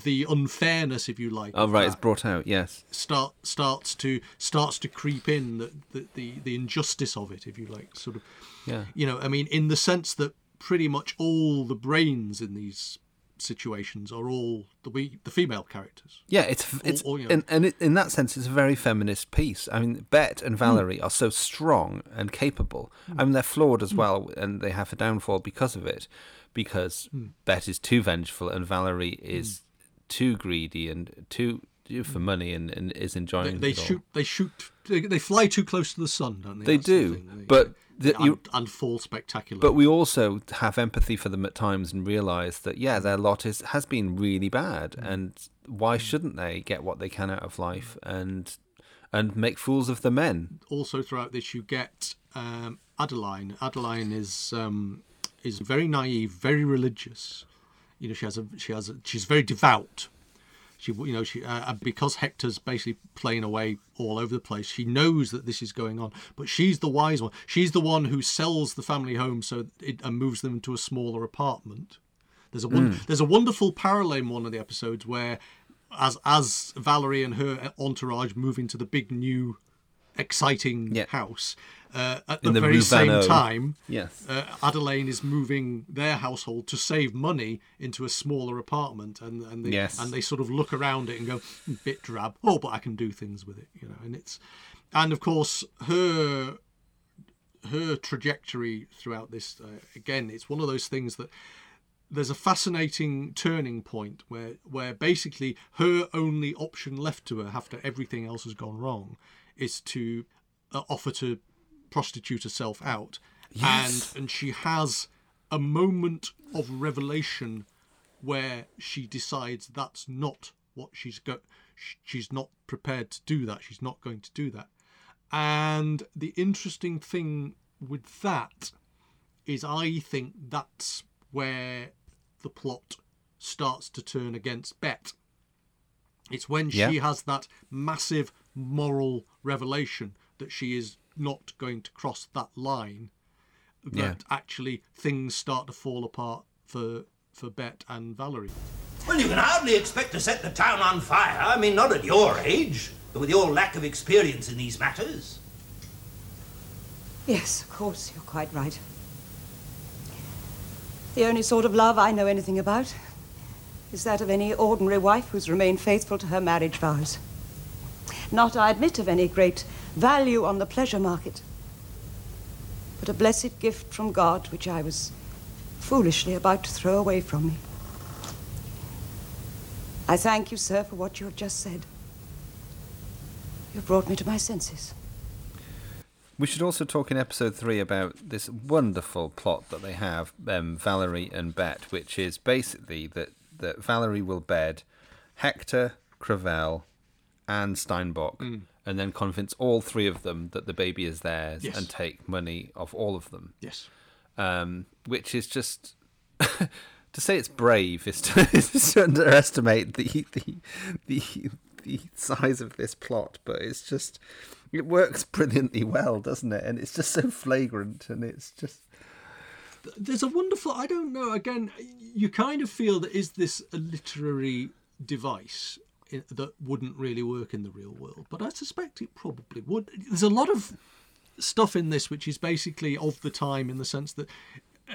the unfairness, if you like, oh right it's brought out yes start starts to starts to creep in the, the the the injustice of it, if you like, sort of. Yeah. You know, I mean, in the sense that pretty much all the brains in these situations are all the we the female characters. Yeah, it's it's or, you know- and, and it, in that sense, it's a very feminist piece. I mean, Bette Hmm. and Valerie are so strong and capable. I mean, they're flawed as well, and they have a downfall because of it, because Hmm. Bette is too vengeful and Valerie is too greedy and too for money and, and is enjoying. they all. shoot. They shoot. They, they fly too close to the sun, don't they? They That's do, thing. They- but the- and, you- and fall spectacular. But we also have empathy for them at times and realise that yeah, their lot is has been really bad, Mm. and why shouldn't they get what they can out of life and and make fools of the men? also throughout this you get um, Adeline. Adeline is um, is very naive, very religious. You know, she has a she has a, she's very devout. She you know she uh, because Hector's basically playing away all over the place. She knows that this is going on, but she's the wise one. She's the one who sells the family home so it, and moves them into a smaller apartment. There's a one, there's a wonderful parallel in one of the episodes where, as as Valerie and her entourage move into the big new exciting Yeah. house. Uh, at the, the very same time, Yes. uh, Adeline is moving their household to save money into a smaller apartment, and and they, Yes. and they sort of look around it and go, "Hmm, bit drab. Oh, but I can do things with it, you know. And it's, and of course her her trajectory throughout this uh, again, it's one of those things that there's a fascinating turning point where where basically her only option left to her after everything else has gone wrong is to uh, offer to prostitute herself out Yes. and and she has a moment of revelation where she decides that's not what she's got. she's not prepared to do that she's not going to do that and the interesting thing with that is I think that's where the plot starts to turn against Bette. It's when she Yeah. has that massive moral revelation that she is not going to cross that line that Yeah. actually things start to fall apart for for Bette and Valerie. Well, you can hardly expect to set the town on fire. I mean, not at your age, but with your lack of experience in these matters. Yes, of course, you're quite right. The only sort of love I know anything about is that of any ordinary wife who's remained faithful to her marriage vows. Not, I admit, of any great value on the pleasure market, but a blessed gift from God which I was foolishly about to throw away from me. I thank you, sir, for what you have just said. You've brought me to my senses. We should also talk in episode three about this wonderful plot that they have, um, Valerie and Bette, which is basically that, that Valerie will bed Hector, Crevel, and Steinbock, and then convince all three of them that the baby is theirs Yes. and take money off all of them. Yes. Um, which is just to say it's brave is to, is to underestimate the, the the the size of this plot, but it's just it works brilliantly well, doesn't it? And it's just so flagrant, and it's just there's a wonderful i don't know again you kind of feel that is this a literary device that wouldn't really work in the real world but i suspect it probably would. There's a lot of stuff in this which is basically of the time in the sense that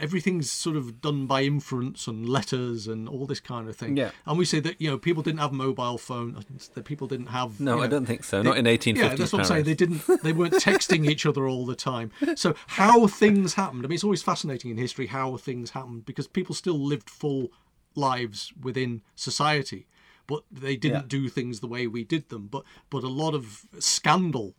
everything's sort of done by inference and letters and all this kind of thing. Yeah. and we say that you know people didn't have mobile phone that people didn't have No, you I don't think so. they- Not in 1850s yeah that's what i'm saying. they didn't they weren't texting each other all the time. So how things happened i mean it's always fascinating in history how things happened because people still lived full lives within society but they didn't Yeah. do things the way we did them but but a lot of scandal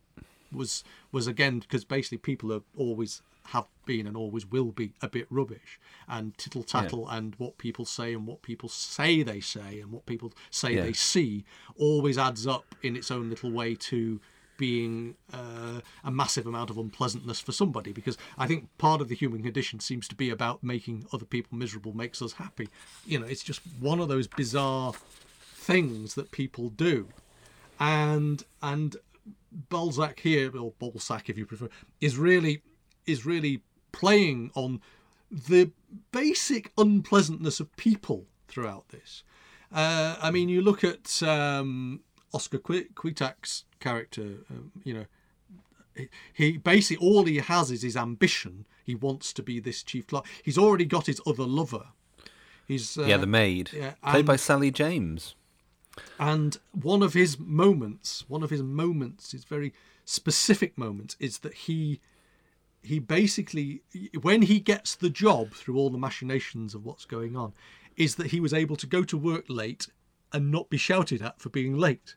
was was again because basically people are always have been and always will be a bit rubbish and tittle tattle and what people say and what people say they say and what people say Yeah. they see always adds up in its own little way to being uh, a massive amount of unpleasantness for somebody because I think part of the human condition seems to be about making other people miserable makes us happy. You know, it's just one of those bizarre things that people do, and and Balzac here or Balzac if you prefer is really is really playing on the basic unpleasantness of people throughout this. Uh, I mean, you look at um, Oscar Qui- Quitak's character. Um, you know, he- he basically all he has is his ambition. He wants to be this chief clerk. He's already got his other lover. He's uh, yeah, the maid, yeah, played by Sally James. And one of his moments, one of his moments, his very specific moments, is that he he basically when he gets the job through all the machinations of what's going on, is that he was able to go to work late and not be shouted at for being late.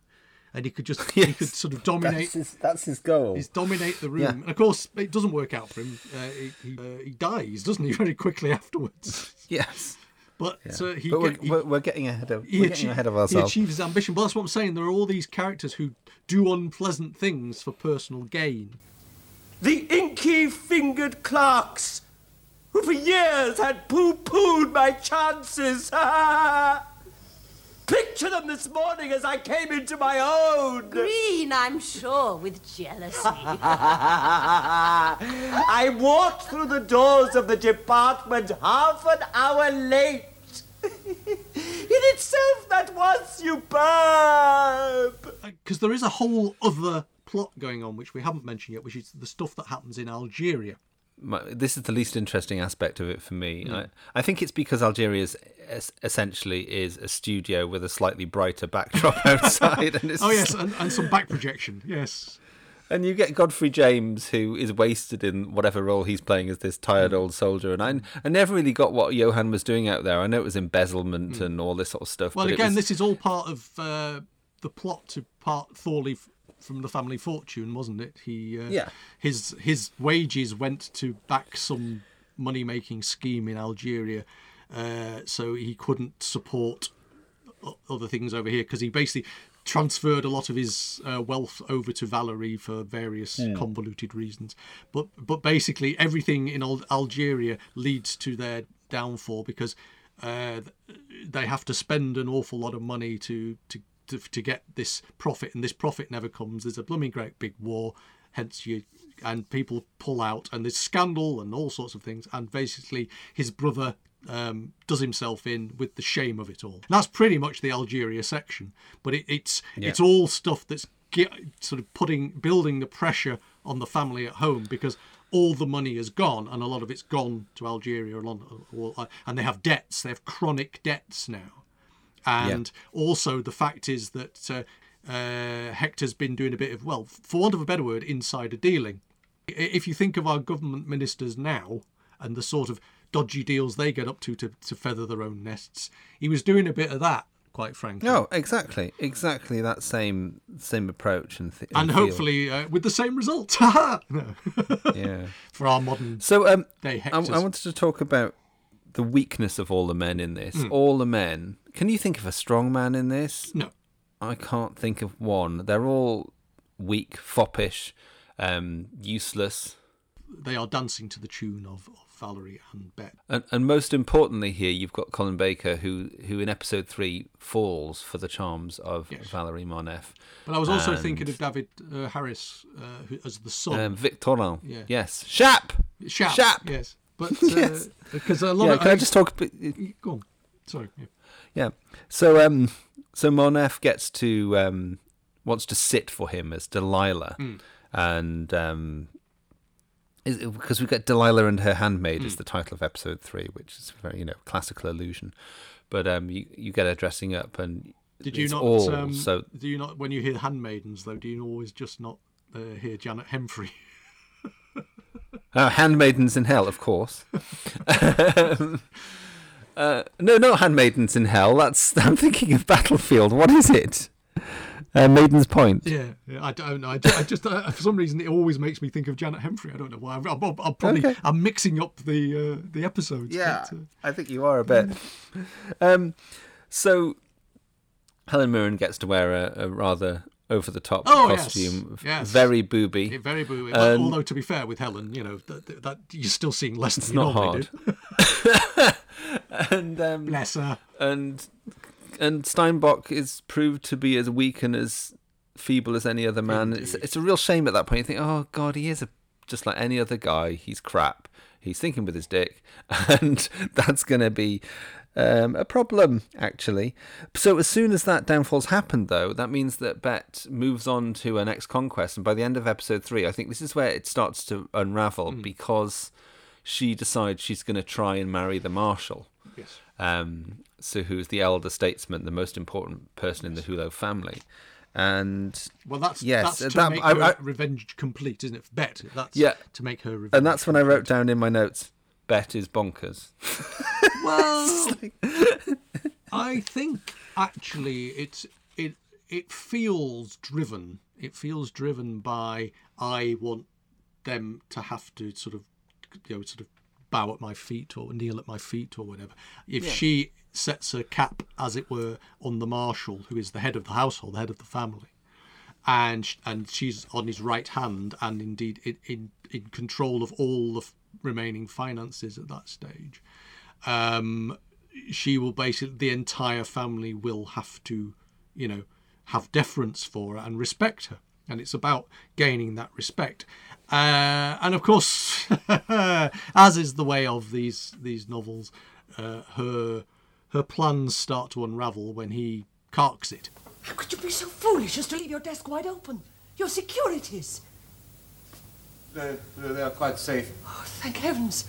And he could just he could sort of dominate That's his, that's his goal. He's dominate the room. Yeah. And of course, it doesn't work out for him. Uh, he he, uh, he dies, doesn't he, very quickly afterwards. Yes. But Yeah. uh, he, but we're, he- we're, we're getting ahead of he we're achie- getting ahead of He achieves his ambition. But that's what I'm saying. There are all these characters who do unpleasant things for personal gain. The inky fingered clerks who for years had pooh pooed my chances. Picture them this morning as I came into my own. Green, I'm sure, with jealousy. I walked through the doors of the department half an hour late. In itself, that was superb. Uh, because there is a whole other plot going on which we haven't mentioned yet, which is the stuff that happens in Algeria. My, this is the least interesting aspect of it for me. Mm. I, I think it's because Algeria es- essentially is a studio with a slightly brighter backdrop outside. And it's Oh yes, and, and some back projection. Yes. And you get Godfrey James, who is wasted in whatever role he's playing as this Mm. tired old soldier. And I, I never really got what Johan was doing out there. I know it was embezzlement and all this sort of stuff. Mm. Well, again, was- this is all part of uh, the plot to part Thorley f- from the family fortune, wasn't it? He uh, Yeah. His his wages went to back some money making scheme in Algeria, uh, so he couldn't support other things over here because he basically transferred a lot of his uh, wealth over to Valerie for various Hmm. convoluted reasons. But but basically everything in Al- Algeria leads to their downfall because uh, they have to spend an awful lot of money to to to, to get this profit, and this profit never comes. There's a blooming great big war, hence you and people pull out, and there's scandal and all sorts of things, and basically his brother um, does himself in with the shame of it all. And that's pretty much the Algeria section, but it, it's Yeah. it's all stuff that's ge- sort of putting building the pressure on the family at home because all the money is gone and a lot of it's gone to Algeria and they have debts. They have chronic debts now, and also the fact is that uh, uh, Hector's been doing a bit of well, for want of a better word, insider dealing. If you think of our government ministers now and the sort of dodgy deals they get up to to, to feather their own nests, he was doing a bit of that, quite frankly. No, exactly, exactly that same same approach and th- and feel. hopefully uh, with the same result. Yeah. For our modern So um, day I. I wanted to talk about the weakness of all the men in this. Mm. All the men. Can you think of a strong man in this? No. I can't think of one. They're all weak, foppish, um, useless. they are dancing to the tune of, of Valerie and Bette. And, and most importantly, here you've got Colin Baker, who who in episode three falls for the charms of Valerie Marneffe. But I was also And, thinking of David uh, Harris uh, who, as the son. um, Victorin. Yeah. Yes, Shap. Shap. Shap. Yes. But uh, Yes. because a lot Yeah, of can I just talk? a bit- Go on. Sorry. Yeah. Yeah. So um so Marneffe gets to um wants to sit for him as Delilah. Mm. And um is, because we get Delilah and her handmaid Mm. the title of episode 3, which is very, you know, classical allusion. But um you you get her dressing up and Did you it's not? all um, so Do you not? When you hear handmaidens, though, do you always just not uh, hear Janet Henfrey? Uh, Handmaidens in Hell, of course. um, uh, no, not Handmaidens in Hell. That's I'm thinking of Battlefield. What is it? Uh, Maiden's Point. Yeah, yeah, I don't know. I just, I just uh, for some reason, it always makes me think of Janet Henfrey. I don't know why. I'm, I'm, I'm probably Okay. I'm mixing up the uh, the episodes. Yeah, but, uh, I think you are a bit. Um, so Helen Mirren gets to wear a, a rather over the top Oh, costume, Yes. very booby. Yeah, very booey. And- Although to be fair with Helen, you know that, that, you're still seeing less than It's you not normally hard. and um, Bless her. And and Steinbock is proved to be as weak and as feeble as any other man. It's it's a real shame at that point. You think, oh god, he is a, just like any other guy. He's crap. He's thinking with his dick, and that's going to be um, a problem actually. So as soon as that downfall's happened, though, that means that Bette moves on to her next conquest, and by the end of episode three, I think this is where it starts to unravel because she decides she's going to try and marry the marshal. Yes. Um, so who's the elder statesman, the most important person in the Hulot family, and Well, that's yes, that's to that- make I- her I- revenge complete, isn't it? Bette. That's Yeah. to make her revenge. and that's when I wrote down in my notes, Bette is bonkers. Well, I think actually it's it it feels driven. It feels driven by I want them to have to sort of you know sort of bow at my feet or kneel at my feet or whatever. If Yeah. she sets a cap, as it were, on the marshal, who is the head of the household, the head of the family, and and she's on his right hand and indeed in in, in control of all the remaining finances at that stage um she will basically the entire family will have to you know have deference for her and respect her and it's about gaining that respect uh, and of course as is the way of these these novels uh, her her plans start to unravel when he carks it How could you be so foolish as to leave your desk wide open? Your securities. They're, they're quite safe. Oh, thank heavens.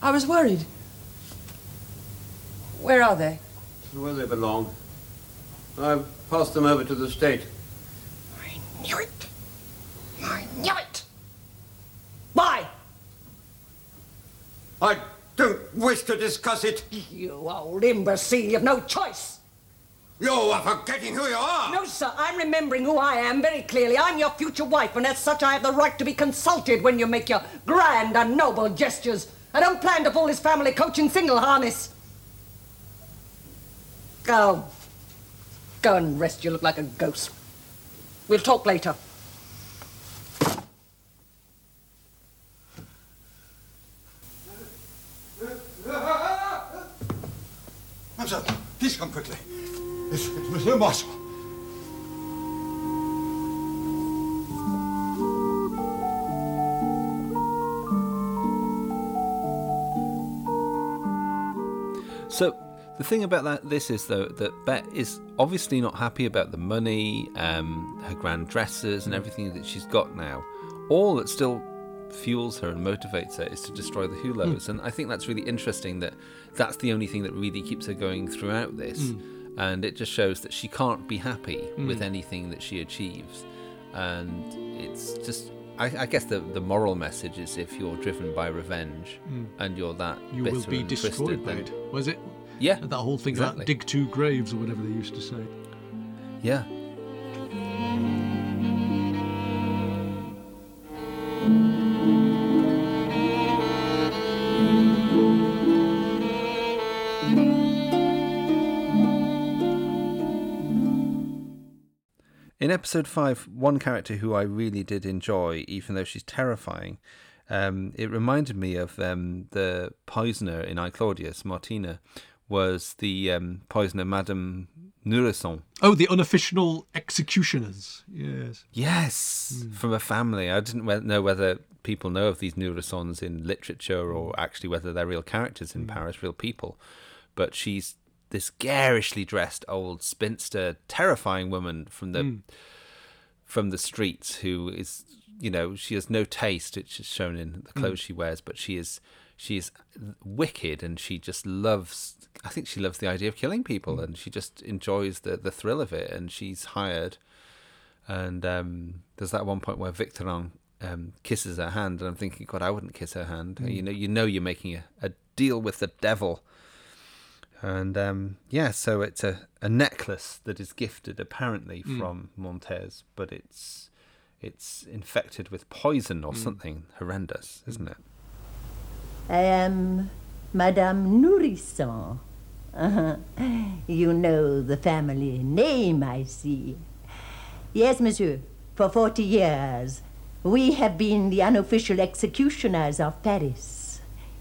I was worried. Where are they? Where they belong. I've passed them over to the state. I knew it. I knew it. Why? I don't wish to discuss it. You old imbecile, you've no choice. You uh, are forgetting who you are. No, sir, I'm remembering who I am very clearly. I'm your future wife, and as such, I have the right to be consulted when you make your grand and noble gestures. I don't plan to pull this family coach in single harness. Go. Go and rest. You look like a ghost. We'll talk later. Mademoiselle, please come quickly. It's, it's So the thing about that this is though that Bette is obviously not happy about the money, um, her grand dresses, and everything that she's got now. All that still fuels her and motivates her is to destroy the Hulots, and I think that's really interesting that that's the only thing that really keeps her going throughout this, and it just shows that she can't be happy hmm. with anything that she achieves, and it's just. I, I guess the, the moral message is if you're driven by revenge hmm. and you're that You bitter will be and destroyed twisted, by then- it. Was it? Yeah, That whole thing exactly. about dig two graves or whatever they used to say. Yeah. In episode five, one character who I really did enjoy, even though she's terrifying, um, it reminded me of um, the poisoner in I Claudius, Martina, was the um, poisoner Madame Nourrisson. Oh, the unofficial executioners. Yes. Yes, from a family. I didn't know whether people know of these Nourrissons in literature or actually whether they're real characters in Paris, real people. But she's this garishly dressed old spinster, terrifying woman from the from the streets who is, you know, she has no taste. It's shown in the clothes she wears, but she is she is wicked and she just loves. I think she loves the idea of killing people and she just enjoys the the thrill of it. And she's hired and um, there's that one point where Victorin um, kisses her hand, and I'm thinking, God, I wouldn't kiss her hand. You know, you know, you're making a, a deal with the devil. And um, yeah, so it's a, a necklace that is gifted apparently from Montez, but it's it's infected with poison or something horrendous, isn't it? I am Madame Nourrisson. Uh-huh. You know the family name, I see. Yes, monsieur. For forty years, we have been the unofficial executioners of Paris.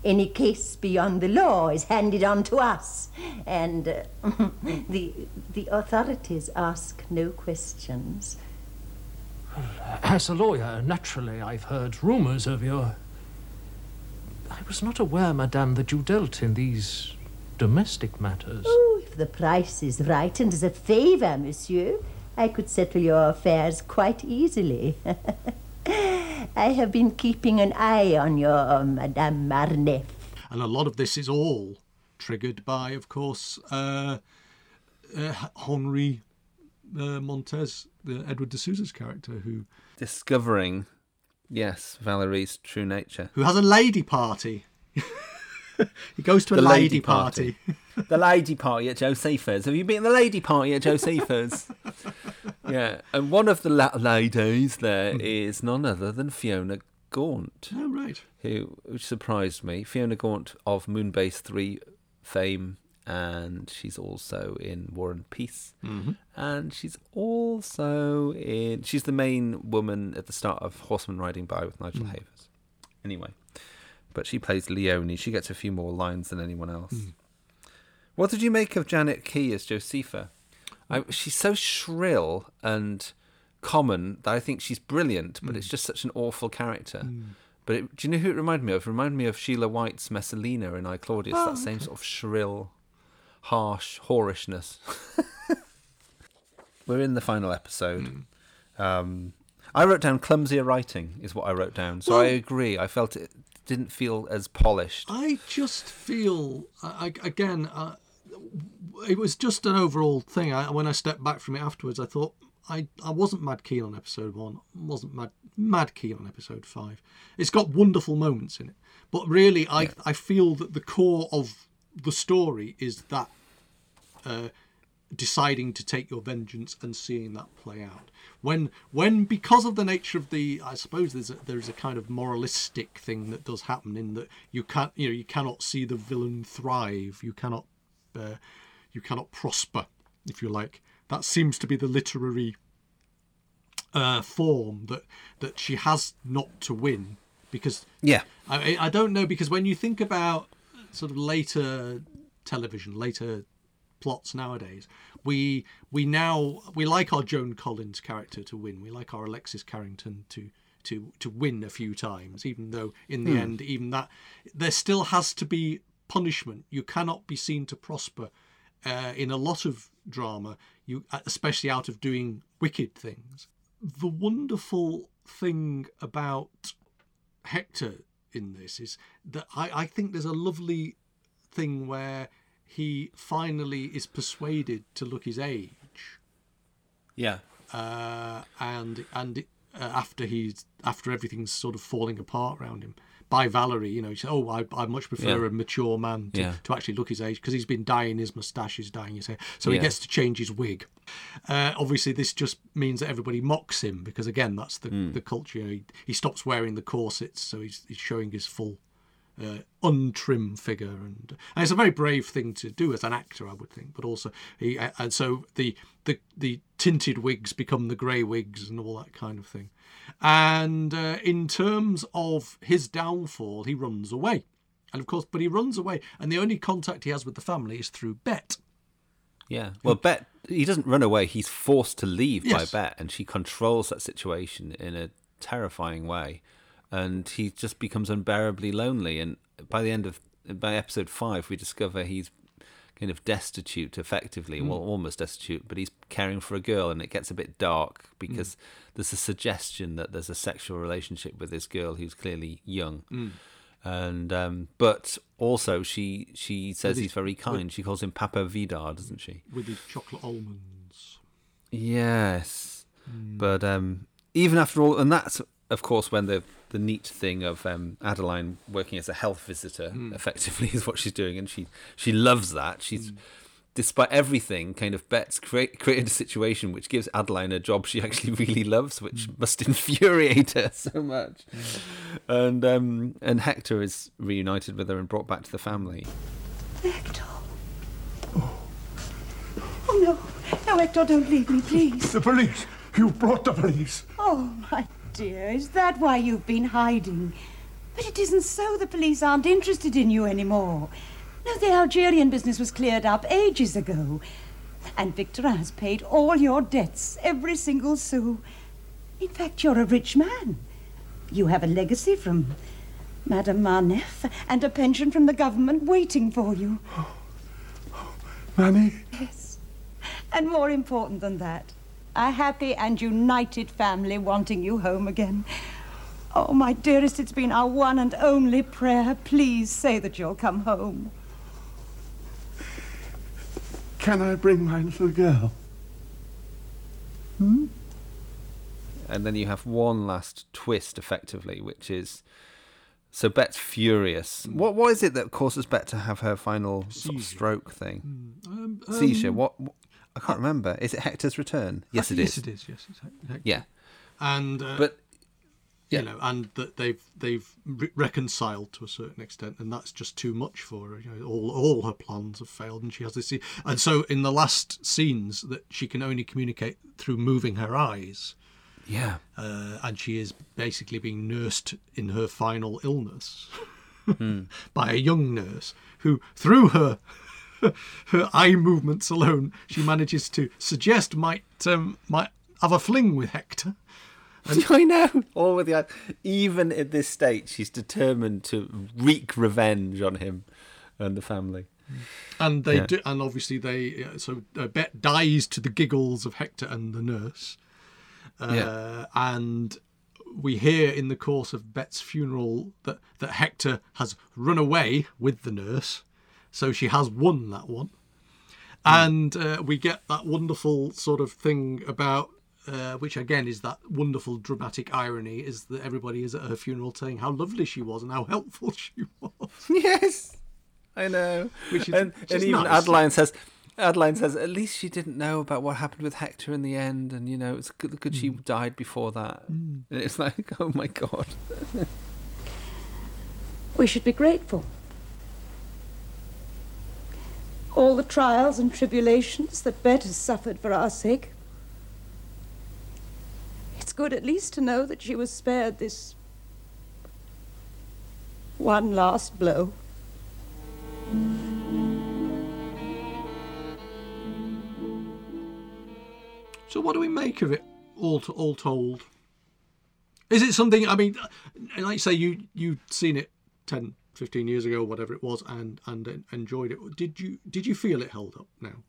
Any case beyond the law is handed on to us, and uh, the the authorities ask no questions. As a lawyer, naturally, I've heard rumours of your. I was not aware, madame, that you dealt in these domestic matters. Oh, if the price is right and as a favor, monsieur, I could settle your affairs quite easily. I have been keeping an eye on your Madame Marneffe. And a lot of this is all triggered by, of course, uh, uh, Henri uh, Montez, the Edward de Souza's character, who Discovering, yes, Valerie's true nature. who has a lady party. he goes to a The lady, lady party. the lady party at Josepha's. Have you been to the lady party at Josepha's? yeah, and one of the la- ladies there is none other than Fiona Gaunt, oh, right. who which surprised me. Fiona Gaunt of Moonbase Three fame, and she's also in War and Peace, Mm-hmm. and she's also in. She's the main woman at the start of Horseman Riding By with Nigel Havers. Anyway, but she plays Leonie. She gets a few more lines than anyone else. Hmm. What did you make of Janet Key as Josepha? I, she's so shrill and common that I think she's brilliant, but it's hmm. just such an awful character. Hmm. But it, do you know who it reminded me of? It reminded me of Sheila White's Messalina in I Claudius. Oh, that same sort of shrill, harsh whorishness. We're in the final episode. Um, I wrote down clumsier writing is what I wrote down. So I agree. I felt it didn't feel as polished. I just feel, I, again, uh, it was just an overall thing. I, when I stepped back from it afterwards, I thought I, I wasn't mad keen on episode one. wasn't mad mad keen on episode five. It's got wonderful moments in it, but really, I I feel that the core of the story is that uh, deciding to take your vengeance and seeing that play out. When when because of the nature of the, I suppose there's a, there's a kind of moralistic thing that does happen in that you can't you know you cannot see the villain thrive. You cannot uh, you cannot prosper if you like. That seems to be the literary uh, form that that she has not to win because Yeah. I, I don't know because when you think about sort of later television, later plots nowadays, we we now we like our Joan Collins character to win. We like our Alexis Carrington to to to win a few times, even though in the Hmm. end, even that there still has to be punishment. You cannot be seen to prosper uh, in a lot of drama. You especially out of doing wicked things. The wonderful thing about Hector in this is that I, I think there's a lovely thing where he finally is persuaded to look his age, Yeah. uh, and and uh, after he's after everything's sort of falling apart around him by Valerie, you know, he said, "Oh, I, I much prefer Yeah. a mature man to, Yeah. to actually look his age because he's been dyeing his moustache, he's dyeing his hair, so he gets to change his wig." Uh, obviously, this just means that everybody mocks him because again, that's the Hmm. the culture. You know, he, he stops wearing the corsets, so he's he's showing his full uh, untrim figure, and, and it's a very brave thing to do as an actor, I would think. But also, he and so the the the tinted wigs become the grey wigs and all that kind of thing. And uh, in terms of his downfall, he runs away, and of course, but he runs away, and the only contact he has with the family is through Bette. Yeah. Well, Bette he doesn't run away. He's forced to leave Yes. by Bette, and she controls that situation in a terrifying way, and he just becomes unbearably lonely. And by the end of by episode five, we discover he's kind of destitute, effectively, Mm. well, almost destitute, but he's caring for a girl, and it gets a bit dark because Mm. there's a suggestion that there's a sexual relationship with this girl who's clearly young. Mm. And um, but also she she says With he's very with- kind. She calls him Papa Vyder, doesn't she? with his chocolate almonds. Yes, Hmm. but um, even after all, and that's of course when the the neat thing of um, Adeline working as a health visitor Hmm. effectively is what she's doing, and she she loves that. Hmm. She's despite everything, kind of Bette's create, created a situation which gives Adeline a job she actually really loves, which Hmm. must infuriate her so much. And um, and Hector is reunited with her and brought back to the family. Hector Oh, no. No, Hector, don't leave me, please. The police! You brought the police! Oh, my dear, is that why you've been hiding? But it isn't so. The police aren't interested in you anymore. No, the Algerian business was cleared up ages ago. And Victorin has paid all your debts, every single sou. In fact, you're a rich man. You have a legacy from Madame Marneffe and a pension from the government waiting for you. Oh. Oh. Mammy? Yes. And more important than that, a happy and united family wanting you home again. Oh, my dearest, it's been our one and only prayer. Please say that you'll come home. Can I bring my little girl? Hmm? and then you have one last twist effectively which is so Bette's furious what what is it that causes Bette to have her final sort of stroke thing Um, seizure um, what, what i can't remember is it hector's return yes it is Yes, it is. Yes, it's Hector. yeah and uh, but you know, and that they've they've re- reconciled to a certain extent, and that's just too much for her. You know, all all her plans have failed, and she has this. And so, in the last scenes, that she can only communicate through moving her eyes. Yeah. uh, and she is basically being nursed in her final illness Hmm. by a young nurse who, through her her eye movements alone, she manages to suggest might um, might have a fling with Hector. I know. All with the even at this state, she's determined to wreak revenge on him and the family. and they Yeah. do, and obviously they uh, so uh, Bette dies to the giggles of Hector and the nurse, Uh, Yeah. And we hear in the course of Bette's funeral that, that Hector has run away with the nurse. So she has won that one. And uh, we get that wonderful sort of thing about, uh, which again is that wonderful dramatic irony, is that everybody is at her funeral saying how lovely she was and how helpful she was. yes, I know. Which is, and, which and is even nice. Adeline says, Adeline says, at least she didn't know about what happened with Hector in the end, and you know, it's good, good she died before that. And it's like, oh my god. We should be grateful. All the trials and tribulations that Bette has suffered for our sake. It's good at least to know that she was spared this one last blow. So what do we make of it? All to, all told, is it something? I mean, like you say, you you'd seen it 10, 15 years ago, whatever it was, and and enjoyed it. Did you did you feel it held up now?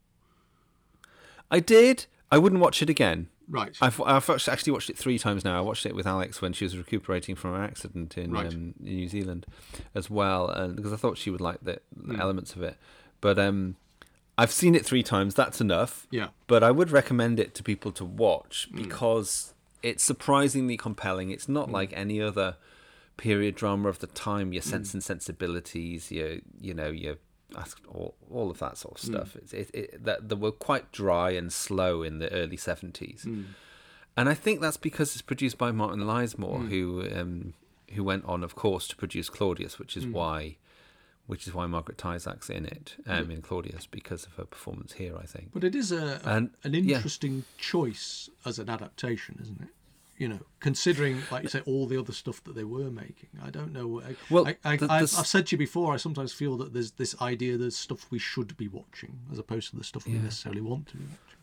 I did. I wouldn't watch it again. Right. I've, I've actually watched it three times now. I watched it with Alex when she was recuperating from an accident in, Right. um, in New Zealand as well, and because I thought she would like the, the Mm. elements of it. But um, I've seen it three times. That's enough. Yeah. But I would recommend it to people to watch Mm. because it's surprisingly compelling. It's not like any other period drama of the time. Your sense and sensibilities, your you know your ask- all, all of that sort of Mm. stuff. It's it, it that they were quite dry and slow in the early seventies, Mm. and I think that's because it's produced by Martin Lisemore, Mm. who um, who went on, of course, to produce Claudius, which is Mm. why. Which is why Margaret Tyzack's in it, um, Yeah. in Claudius, because of her performance here, I think. But it is a, And- an yeah. interesting choice as an adaptation, isn't it? You know, considering, like you say, all the other stuff that they were making. I don't know. I, Well, I, I, the- I've, I've said to you before. I sometimes feel that there's this idea there's stuff we should be watching as opposed to the stuff we necessarily want to be watching.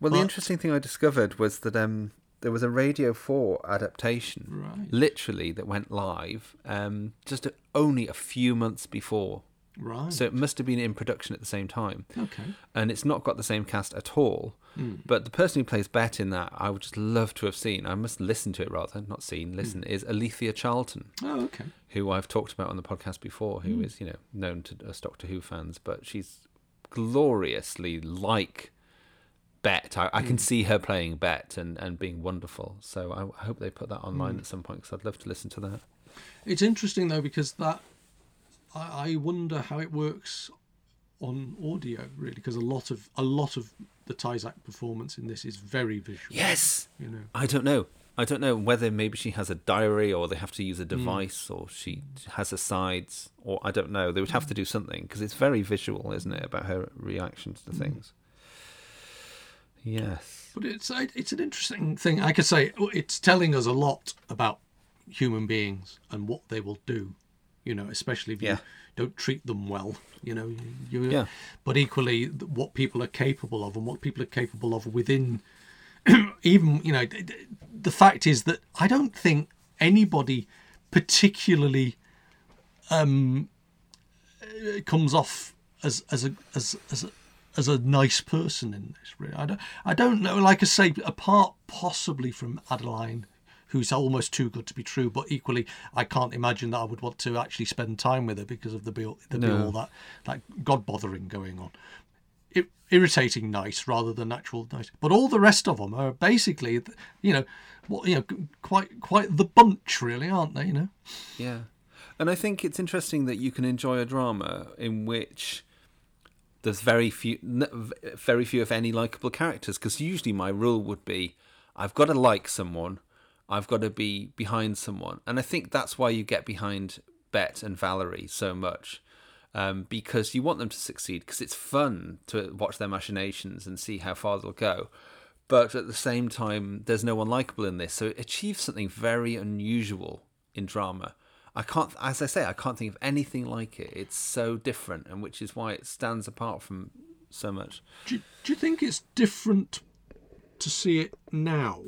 Well, the interesting thing I discovered was that um, there was a Radio 4 adaptation, Right. literally, that went live um, just a, only a few months before. Right. So it must have been in production at the same time. Okay. And it's not got the same cast at all. Mm. But the person who plays Bette in that, I would just love to have seen. I must listen to it rather, not seen, listen, is Alethea Charlton. Oh, okay. Who I've talked about on the podcast before, who is Mm. you know, known to us Doctor Who fans, but she's gloriously like Bette. I, I can Mm. see her playing Bette and, and being wonderful. So I, I hope they put that online Mm. at some point because I'd love to listen to that. It's interesting though because that I, I wonder how it works on audio really because a lot of a lot of the Tyzack performance in this is very visual. Yes. You know. I don't know. I don't know whether maybe she has a diary or they have to Mm. use a device or she has asides or I don't know. They would have to do something because it's very visual, isn't it, about her reactions to Mm. things. Yes. But it's it's an interesting thing. I could say it's telling us a lot about human beings and what they will do. You know, especially if you Yeah. don't treat them well. You know, you, Yeah. But equally, what people are capable of and what people are capable of within. even you know, the fact is that I don't think anybody particularly um, uh, comes off as as a as as a, as a nice person in this. Really, I don't I don't know. Like I say, apart possibly from Adeline, who's almost too good to be true, but equally, I can't imagine that I would want to actually spend time with her because of the be the be all that that god bothering going on. I irritating nice rather than actual nice. But all the rest of them are basically, you know, what you know, quite quite the bunch, really, aren't they? You know. Yeah. And I think it's interesting that you can enjoy a drama in which there's very few, very few, if any, likable characters. Because usually my rule would be, I've got to like someone, I've got to be behind someone, and I think that's why you get behind Bette and Valerie so much, um, because you want them to succeed. Because it's fun to watch their machinations and see how far they'll go. But at the same time, there's no one likable in this, so it achieves something very unusual in drama. I can't, as I say, I can't think of anything like it. It's so different, and which is why it stands apart from so much. Do, do you think it's different to see it now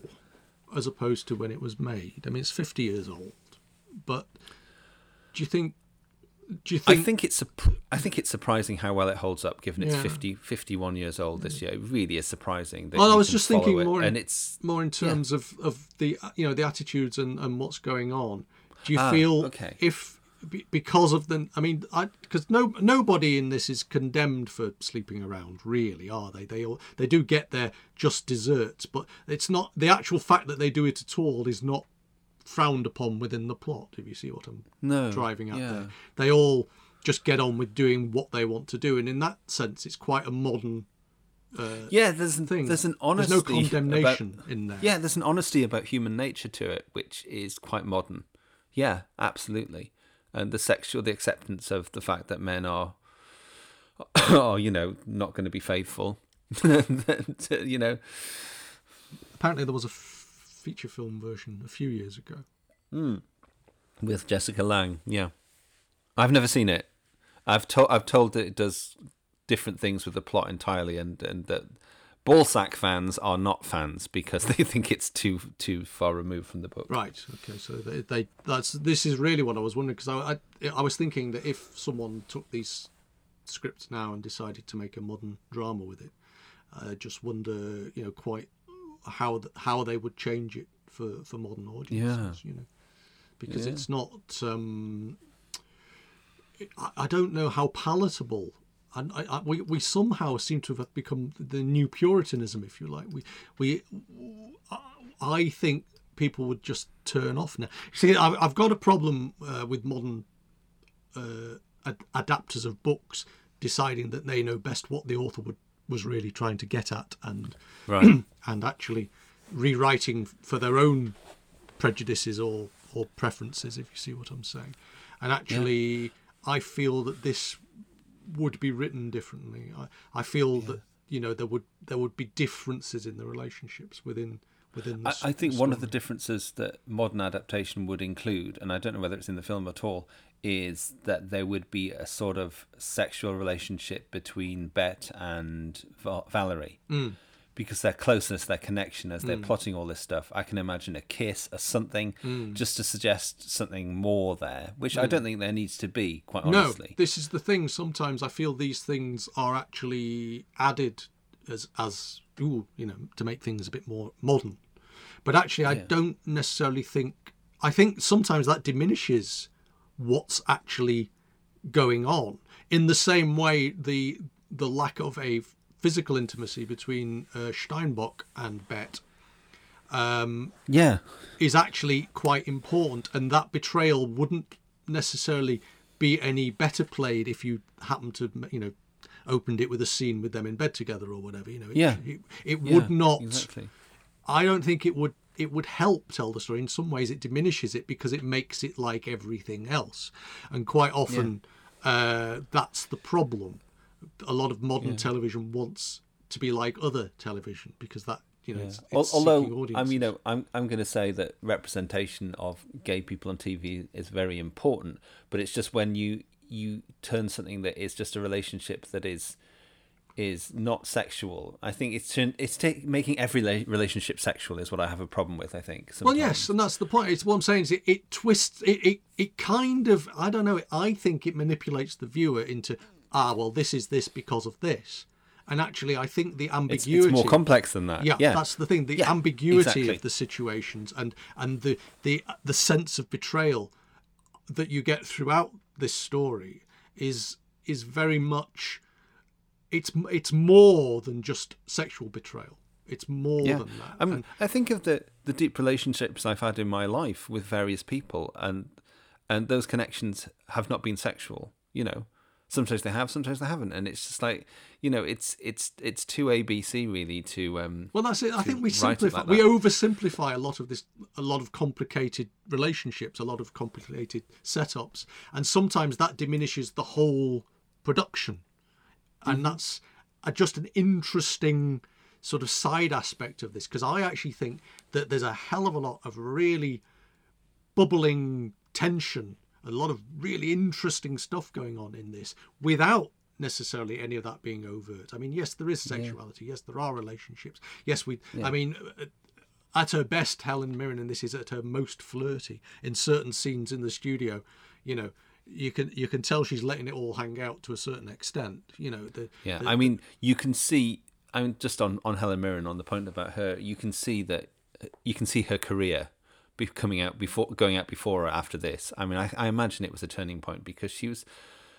as opposed to when it was made? I mean, it's 50 years old, but do you think do you I think? think it's I think it's surprising how well it holds up, given it's Yeah. 50, 51 years old this year. It really is surprising. That Well, I was just thinking more, in, and it's more in terms of, of the you know the attitudes and, and what's going on. Do you Ah, feel okay. if because of the I mean because no nobody in this is condemned for sleeping around really are they they all they do get their just desserts but it's not the actual fact that they do it at all is not frowned upon within the plot if you see what I'm No, driving at yeah. there they all just get on with doing what they want to do and in that sense it's quite a modern uh, yeah. There's thing. there's an honesty. There's no condemnation about, in there. Yeah, there's an honesty about human nature to it, which is quite modern. Yeah, absolutely. And the sexual, the acceptance of the fact that men are, are you know, not going to be faithful. you know, apparently there was a f- feature film version a few years ago hmm. with Jessica Lange. Yeah, I've never seen it. I've told I've told that it does different things with the plot entirely, and and that Balzac fans are not fans because they think it's too too far removed from the book. Right. Okay. So they, they that's this is really what I was wondering because I, I I was thinking that if someone took these scripts now and decided to make a modern drama with it, I just wonder you know quite how th- how they would change it for for modern audiences. Yeah. You know, because Yeah. it's not. um I, I don't know how palatable. And I, I, we, we somehow seem to have become the new Puritanism, if you like. We, we, I think people would just turn off now. See, I've, I've got a problem uh, with modern uh, ad- adapters of books deciding that they know best what the author would, was really trying to get at, and Right. and actually rewriting for their own prejudices or or preferences, if you see what I'm saying. And actually, I feel that this would be written differently. I, I feel that you know there would there would be differences in the relationships within within. The, I think the one of the differences that modern adaptation would include, and I don't know whether it's in the film at all, is that there would be a sort of sexual relationship between Bette and Val- Valerie. Mm. Because their closeness, their connection, as they're Mm. plotting all this stuff, I can imagine a kiss, a something, Mm. just to suggest something more there, which I Mm. don't think there needs to be, quite honestly. No, this is the thing. Sometimes I feel these things are actually added as as ooh, you know, to make things a bit more modern. But actually, I Yeah. don't necessarily think. I think sometimes that diminishes what's actually going on. In the same way, the the lack of a physical intimacy between uh, Steinbock and Bette um, Yeah. is actually quite important, and that betrayal wouldn't necessarily be any better played if you happened to, you know, opened it with a scene with them in bed together or whatever. You know, it, Yeah. it, it Yeah, would not. exactly. I don't think it would. It would help tell the story. In some ways, it diminishes it because it makes it like everything else, and quite often, uh, that's the problem. A lot of modern Yeah. television wants to be like other television because that you know, Yeah. it's, it's Although I'm, you know, I'm I'm going to say that representation of gay people on TV is very important, but it's just when you you turn something that is just a relationship that is is not sexual. I think it's it's ta- making every relationship sexual is what I have a problem with. I think. Well, yes, and that's the point. It's what I'm saying is it, it twists it, it. It kind of I don't know. I think it manipulates the viewer into ah well this is this because of this, and actually I think the It's, ambiguity. it's more complex than that. Yeah, Yeah, that's the thing. The Yeah, ambiguity exactly. of the situations and and the the the sense of betrayal that you get throughout this story is is very much. It's it's more than just sexual betrayal. It's more yeah. than that. I mean, And- I think of the the deep relationships I've had in my life with various people, and and those connections have not been sexual. You know, sometimes they have, sometimes they haven't, and it's just like you know, it's it's it's too ABC really to um. Well, that's it. I think we simplify, like we oversimplify a lot of this, a lot of complicated relationships, a lot of complicated setups, and sometimes that diminishes the whole production, Mm-hmm. and that's a, just an interesting sort of side aspect of this because I actually think that there's a hell of a lot of really bubbling tension, a lot of really interesting stuff going on in this without necessarily any of that being overt. I mean, yes, there is sexuality. Yes, there are relationships. Yes, we. Yeah. I mean, at her best, Helen Mirren, and this is at her most flirty in certain scenes in the studio. You know, you can you can tell she's letting it all hang out to a certain extent. You know, the Yeah, the- I mean, you can see. I mean, just on on Helen Mirren, on the point about her, you can see that you can see her career be coming out before going out before or after this. I mean, I, I imagine it was a turning point because she was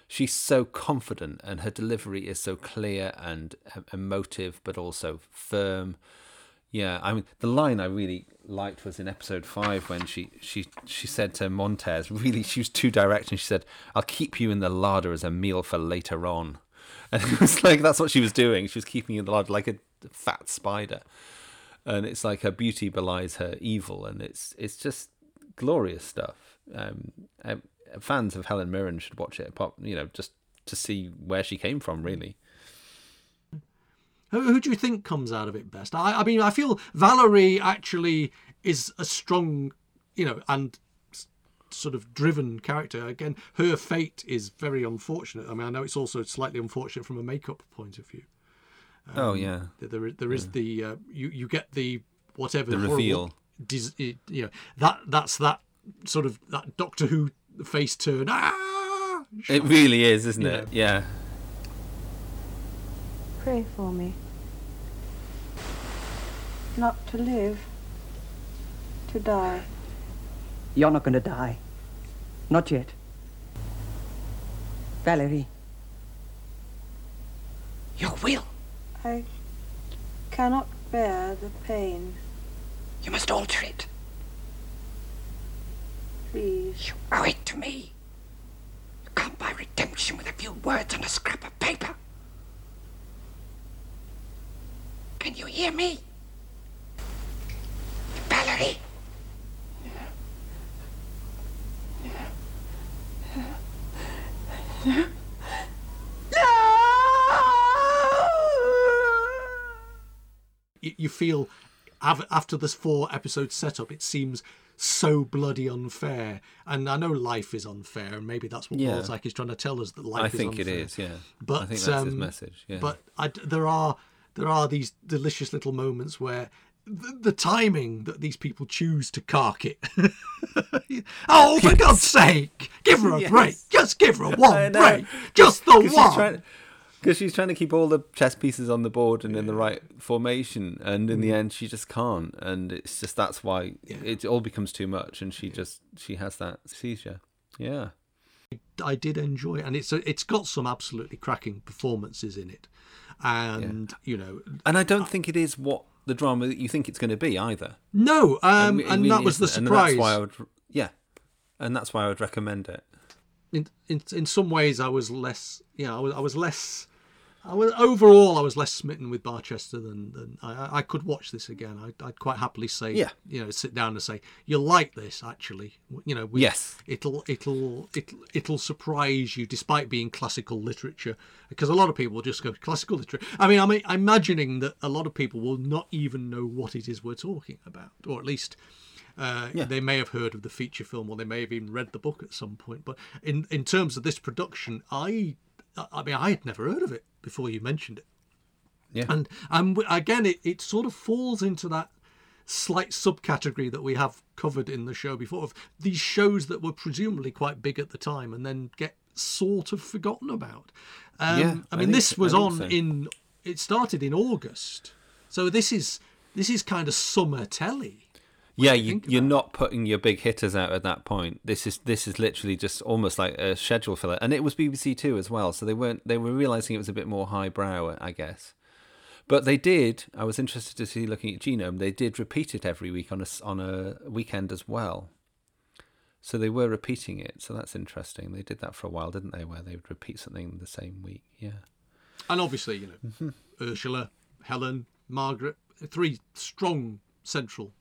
she's so confident and her delivery is so clear and emotive, but also firm. Yeah, I mean, the line I really liked was in episode five when she she she said to Montez, really, she was too direct, and she said, "I'll keep you in the larder as a meal for later on," and it was like that's what she was doing. She was keeping you in the larder like a fat spider, and it's like her beauty belies her evil, and it's it's just glorious stuff. Um, fans of Helen Mirren should watch it, pop, you know, just to see where she came from, really. Who, who do you think comes out of it best? I, I mean, I feel Valerie actually is a strong, you know, and sort of driven character. Again, her fate is very unfortunate. I mean, I know it's also slightly unfortunate from a makeup point of view. Oh, yeah. There, there- there is the uh, you you get the whatever The reveal. dis- it- you know that that's that sort of that Doctor Who face turn. Ah! It really is, isn't Yeah. it? Yeah. Pray for me. Not to live, to die. You're not going to die. Not yet. Valerie. Your will. I cannot bear the pain. You must alter it. Please. You owe it to me. You can't buy redemption with a few words on a scrap of paper. Can you hear me? Valerie? you, you feel after this four episode setup, it seems so bloody unfair. And I know life is unfair, and maybe that's what Yeah. Balzac is trying to tell us that life I is think it unfair. is, yeah. But I think that's his um, message, yeah. But I there are there are these delicious little moments where. The, the timing that these people choose to cark it. oh, for God's sake, give her a Yes. break. Just give her one break. Just the one. Because she's trying to keep all the chess pieces on the board and in the right formation, and in Mm. the end, she just can't. And it's just that's why it all becomes too much, and she just she has that seizure. Yeah, I did enjoy it, and it's a, it's got some absolutely cracking performances in it, and you know, and I don't think it is what the drama that you think it's going to be either. no, um, It and really that was the surprise. And that's why I would, yeah, and that's why I would recommend it. in, in in some ways, I was less, you know, I was I was less. I was overall, I was less smitten with Barchester than, than I, I- I could watch this again. I'd, I'd quite happily say, Yeah. you know, sit down and say, "You'll like this." Actually, you know, we- Yes. it'll it'll it'll it'll surprise you, despite being classical literature, because a lot of people just go classical literature. I mean, I'm imagining that a lot of people will not even know what it is we're talking about, or at least uh, they may have heard of the feature film, or they may have even read the book at some point. But in in terms of this production, I I mean, I had never heard of it before you mentioned it. Yeah. And and again, it, it sort of falls into that slight subcategory that we have covered in the show before of these shows that were presumably quite big at the time and then get sort of forgotten about. Um, Yeah, I I mean, think this so- was on so. in. It started in August, so this is this is kind of summer telly. Yeah, you, you're not putting your big hitters out at that point. This is this is literally just almost like a schedule filler, and it was BBC Two as well. So they weren't they were realizing it was a bit more highbrow, I guess. But they did. I was interested to see looking at Genome. They did repeat it every week on a on a weekend as well. So they were repeating it. So that's interesting. They did that for a while, didn't they? Where they would repeat something the same week. Yeah. And obviously, you know, Mm-hmm. Ursula, Helen, Margaret, three strong central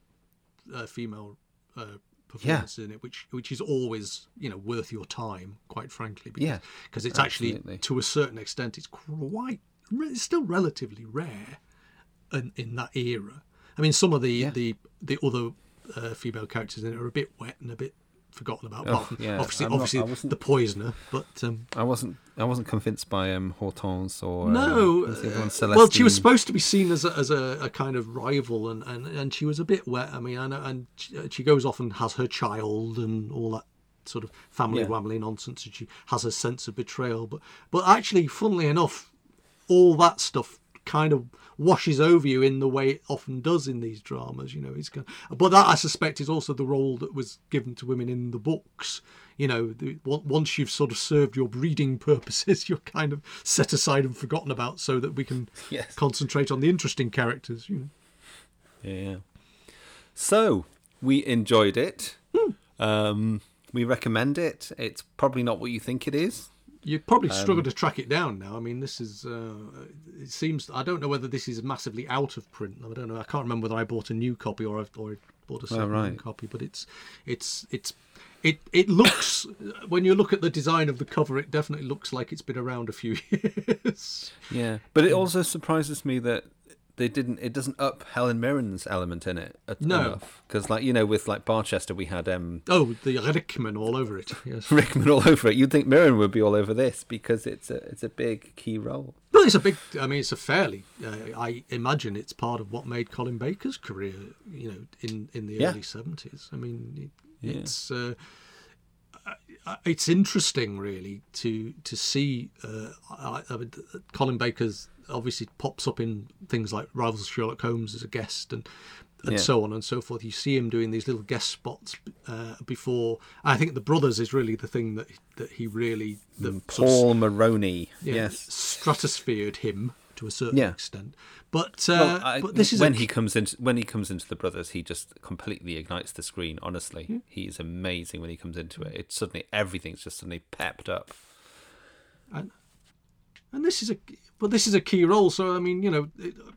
uh, female uh, performances in it, which which is always you know worth your time, quite frankly. Because, Yeah, because it's actually to a certain extent, it's quite it's still relatively rare in, in that era. I mean, some of the the the other uh, female characters in it are a bit wet and a bit forgotten about. Oh, yeah, obviously, I'm obviously wasn't- the poisoner, but um, I wasn't I wasn't convinced by um, Hortense or um, no. what was the other one? uh, well, she was supposed to be seen as a, as a, a kind of rival, and, and, and she was a bit wet. I mean, I know, and she, she goes off and has her child and all that sort of family Yeah. nonsense, and she has a sense of betrayal. But but actually, funnily enough, all that stuff kind of washes over you in the way it often does in these dramas. You know, it's kind but that I suspect is also the role that was given to women in the books. You know, the, once you've sort of served your breeding purposes, you're kind of set aside and forgotten about, so that we can Yes. concentrate on the interesting characters. You know. Yeah. So we enjoyed it. Hmm. Um, we recommend it. It's probably not what you think it is. You'd probably struggle Um, to track it down now. I mean, this is. Uh, it seems. I don't know whether this is massively out of print. I don't know. I can't remember whether I bought a new copy or I or bought a second right. copy. But it's, it's, it's, it. It looks when you look at the design of the cover, it definitely looks like it's been around a few years. Yeah, but it also surprises me that they didn't. It doesn't up Helen Mirren's element in it at- No. enough. Because, like you know, with like Barchester, we had um, Oh, the Rickman all over it. Yes. Rickman all over it. You'd think Mirren would be all over this because it's a it's a big key role. Well, it's a big. I mean, it's a fairly. Uh, I imagine it's part of what made Colin Baker's career. You know, in in the Yeah. early seventies. I mean, it, Yeah. it's. Uh, it's interesting, really, to to see uh, I, I mean, Colin Baker's obviously pops up in things like Rivals of Sherlock Holmes as a guest and and Yeah. so on and so forth. You see him doing these little guest spots uh, before. I think The Brothers is really the thing that that he really the of Paul Merroney. yeah, Yes. stratosphered him to a certain Yeah. extent. But uh, Well, I- but this is when a, he comes into when he comes into the brothers, he just completely ignites the screen. Honestly, Yeah. he is amazing when he comes into it. It's suddenly everything's just suddenly pepped up. and, and this is a but this is a key role. So I mean, you know,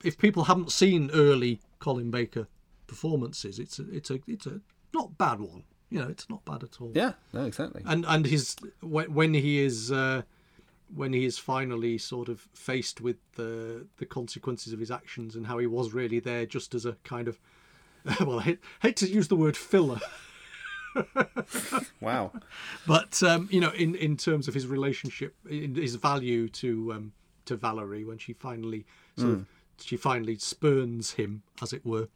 if people haven't seen early Colin Baker performances, it's a, it's a it's a not bad one. You know, it's not bad at all. Yeah, no, exactly. And and his when when he is. Uh, when he is finally sort of faced with the the consequences of his actions and how he was really there just as a kind of well I hate, hate to use the word filler Wow. but um, you know, in, in terms of his relationship, his value to um, to Valerie, when she finally sort of she finally spurns him, as it were.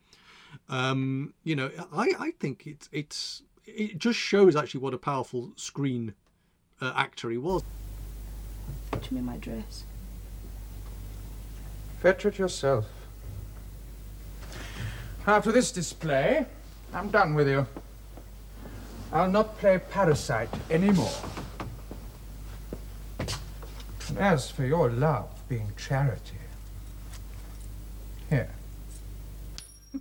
Um, you know, I, I think it's it's it just shows actually what a powerful screen uh, actor he was. Fetch me my dress. Fetch it yourself. After this display, I'm done with you. I'll not play parasite anymore. And as for your love being charity, here.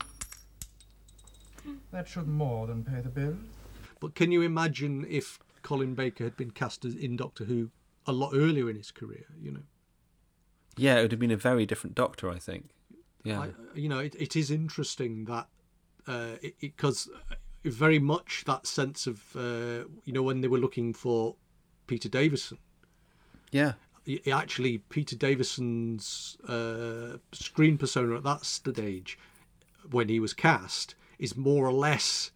That should more than pay the bill. But can you imagine if Colin Baker had been cast as in Doctor Who a lot earlier in his career? You know, Yeah, it would have been a very different Doctor, I think. Yeah, I, you know, it, it is interesting that because it, it, 'cause, uh, very much that sense of uh, you know when they were looking for Peter Davison, yeah, actually Peter Davison's uh, screen persona at that stage when he was cast is more or less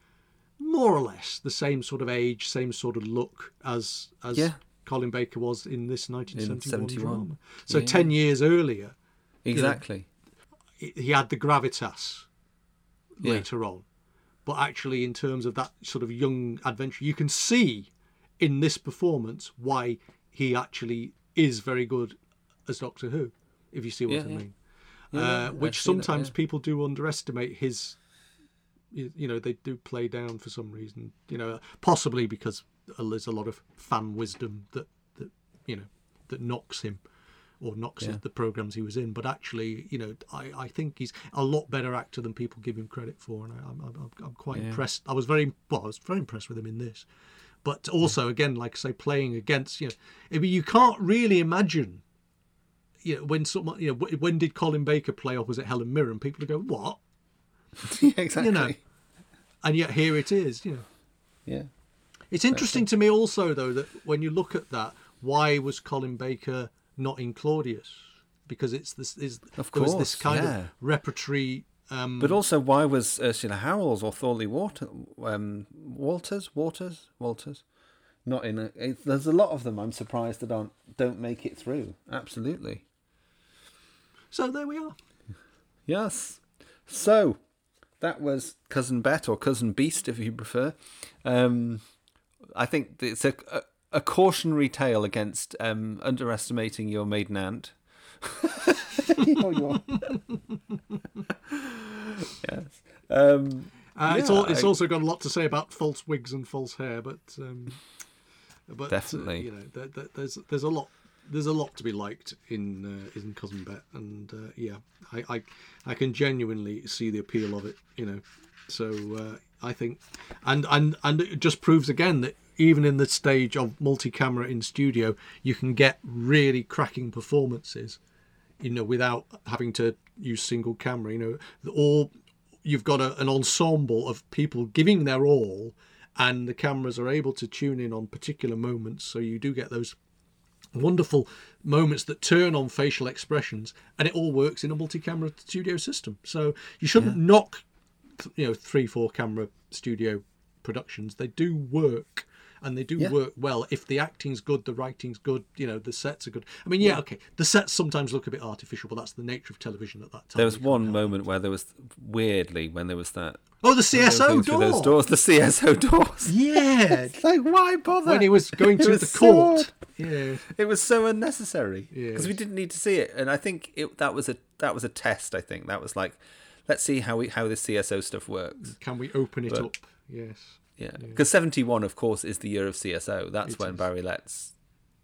more or less the same sort of age, same sort of look as as Yeah. Colin Baker was in this 1971 71. drama. So Yeah. 10 years earlier, you know, exactly. he he had the gravitas Yeah. later on. But actually, in terms of that sort of young adventure, you can see in this performance why he actually is very good as Doctor Who, if you see what Yeah, I mean. Yeah, uh, yeah, I which that, sometimes yeah. people do underestimate his. You you know, they do play down for some reason. You know, possibly because there's a lot of fan wisdom that that you know that knocks him or knocks Yeah. the programs he was in. But actually, you know, I, I think he's a lot better actor than people give him credit for, and I, I'm, I'm I'm quite Yeah. impressed. I was very well, I was very impressed with him in this. But also, again, like I say, playing against you know, I mean, you can't really imagine. You know, when someone, you know, when did Colin Baker play opposite Helen Mirren? People would go, "What?" yeah, exactly. You know, and yet here it is. You know, Yeah. it's interesting uh, to me also though that when you look at that, why was Colin Baker not in Claudius? Because it's this is Of was this kind yeah. of repertory. Um, But also, why was Ursula Howells or Thorley Water, um, Walters, Waters, Walters, not in a? It, there's a lot of them. I'm surprised that don't don't make it through. Absolutely. so there we are. Yes. So that was cousin Bette or cousin Beast, if you prefer. Um, I think it's a, a, a cautionary tale against um, underestimating your maiden aunt. yes. Um, Uh, it's all, it's I- also got a lot to say about false wigs and false hair, but um, but uh, Definitely. you know, there, there, there's there's a lot there's a lot to be liked in uh, in Cousin Bette, and uh, yeah, I, I I can genuinely see the appeal of it. You know, so uh, I think, and and and it just proves again that even in the stage of multi-camera in studio, you can get really cracking performances you know, without having to use single camera. You know, all you've got a, an ensemble of people giving their all, and the cameras are able to tune in on particular moments. So you do get those wonderful moments that turn on facial expressions, and it all works in a multi-camera studio system. So you shouldn't knock, you know, three, four camera studio productions. They do work. And they do Yeah. work well if the acting's good, the writing's good, you know, the sets are good. I mean, yeah, Yeah. okay, the sets sometimes look a bit artificial, but that's the nature of television at that time. There was one moment where there was weirdly when there was that. Oh, the when they were CSO going through Those doors, the CSO doors. Yeah, like why bother? when he was going to was the court. odd. Yeah, It was so unnecessary Yeah. because we didn't need to see it, and I think it, that was a that was a test. I think that was like, let's see how we how this CSO stuff works. can we open it But- up? Yes. Yeah, because seventy one, of course, is the year of CSO. That's It when is. Barry Letts,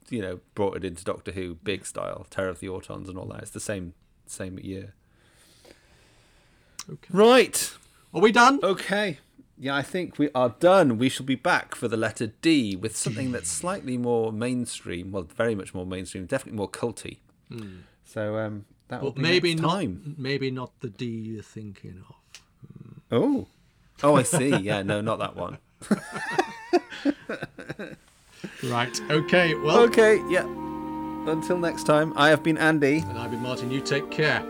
you know, brought it into Doctor Who, big style, Terror of the Autons, and all that. It's the same same year. Okay. Right. Are we done? Okay. Yeah, I think we are done. We shall be back for the letter D with something that's slightly more mainstream. Well, very much more mainstream. Definitely more culty. Hmm. So um, that will be maybe not. time. Maybe not the D you're thinking of. Oh. Oh, I see. Yeah, no, not that one. Right. Okay. Well. Okay. Yeah. Until next time, I have been Andy. And I've been Martin. You take care.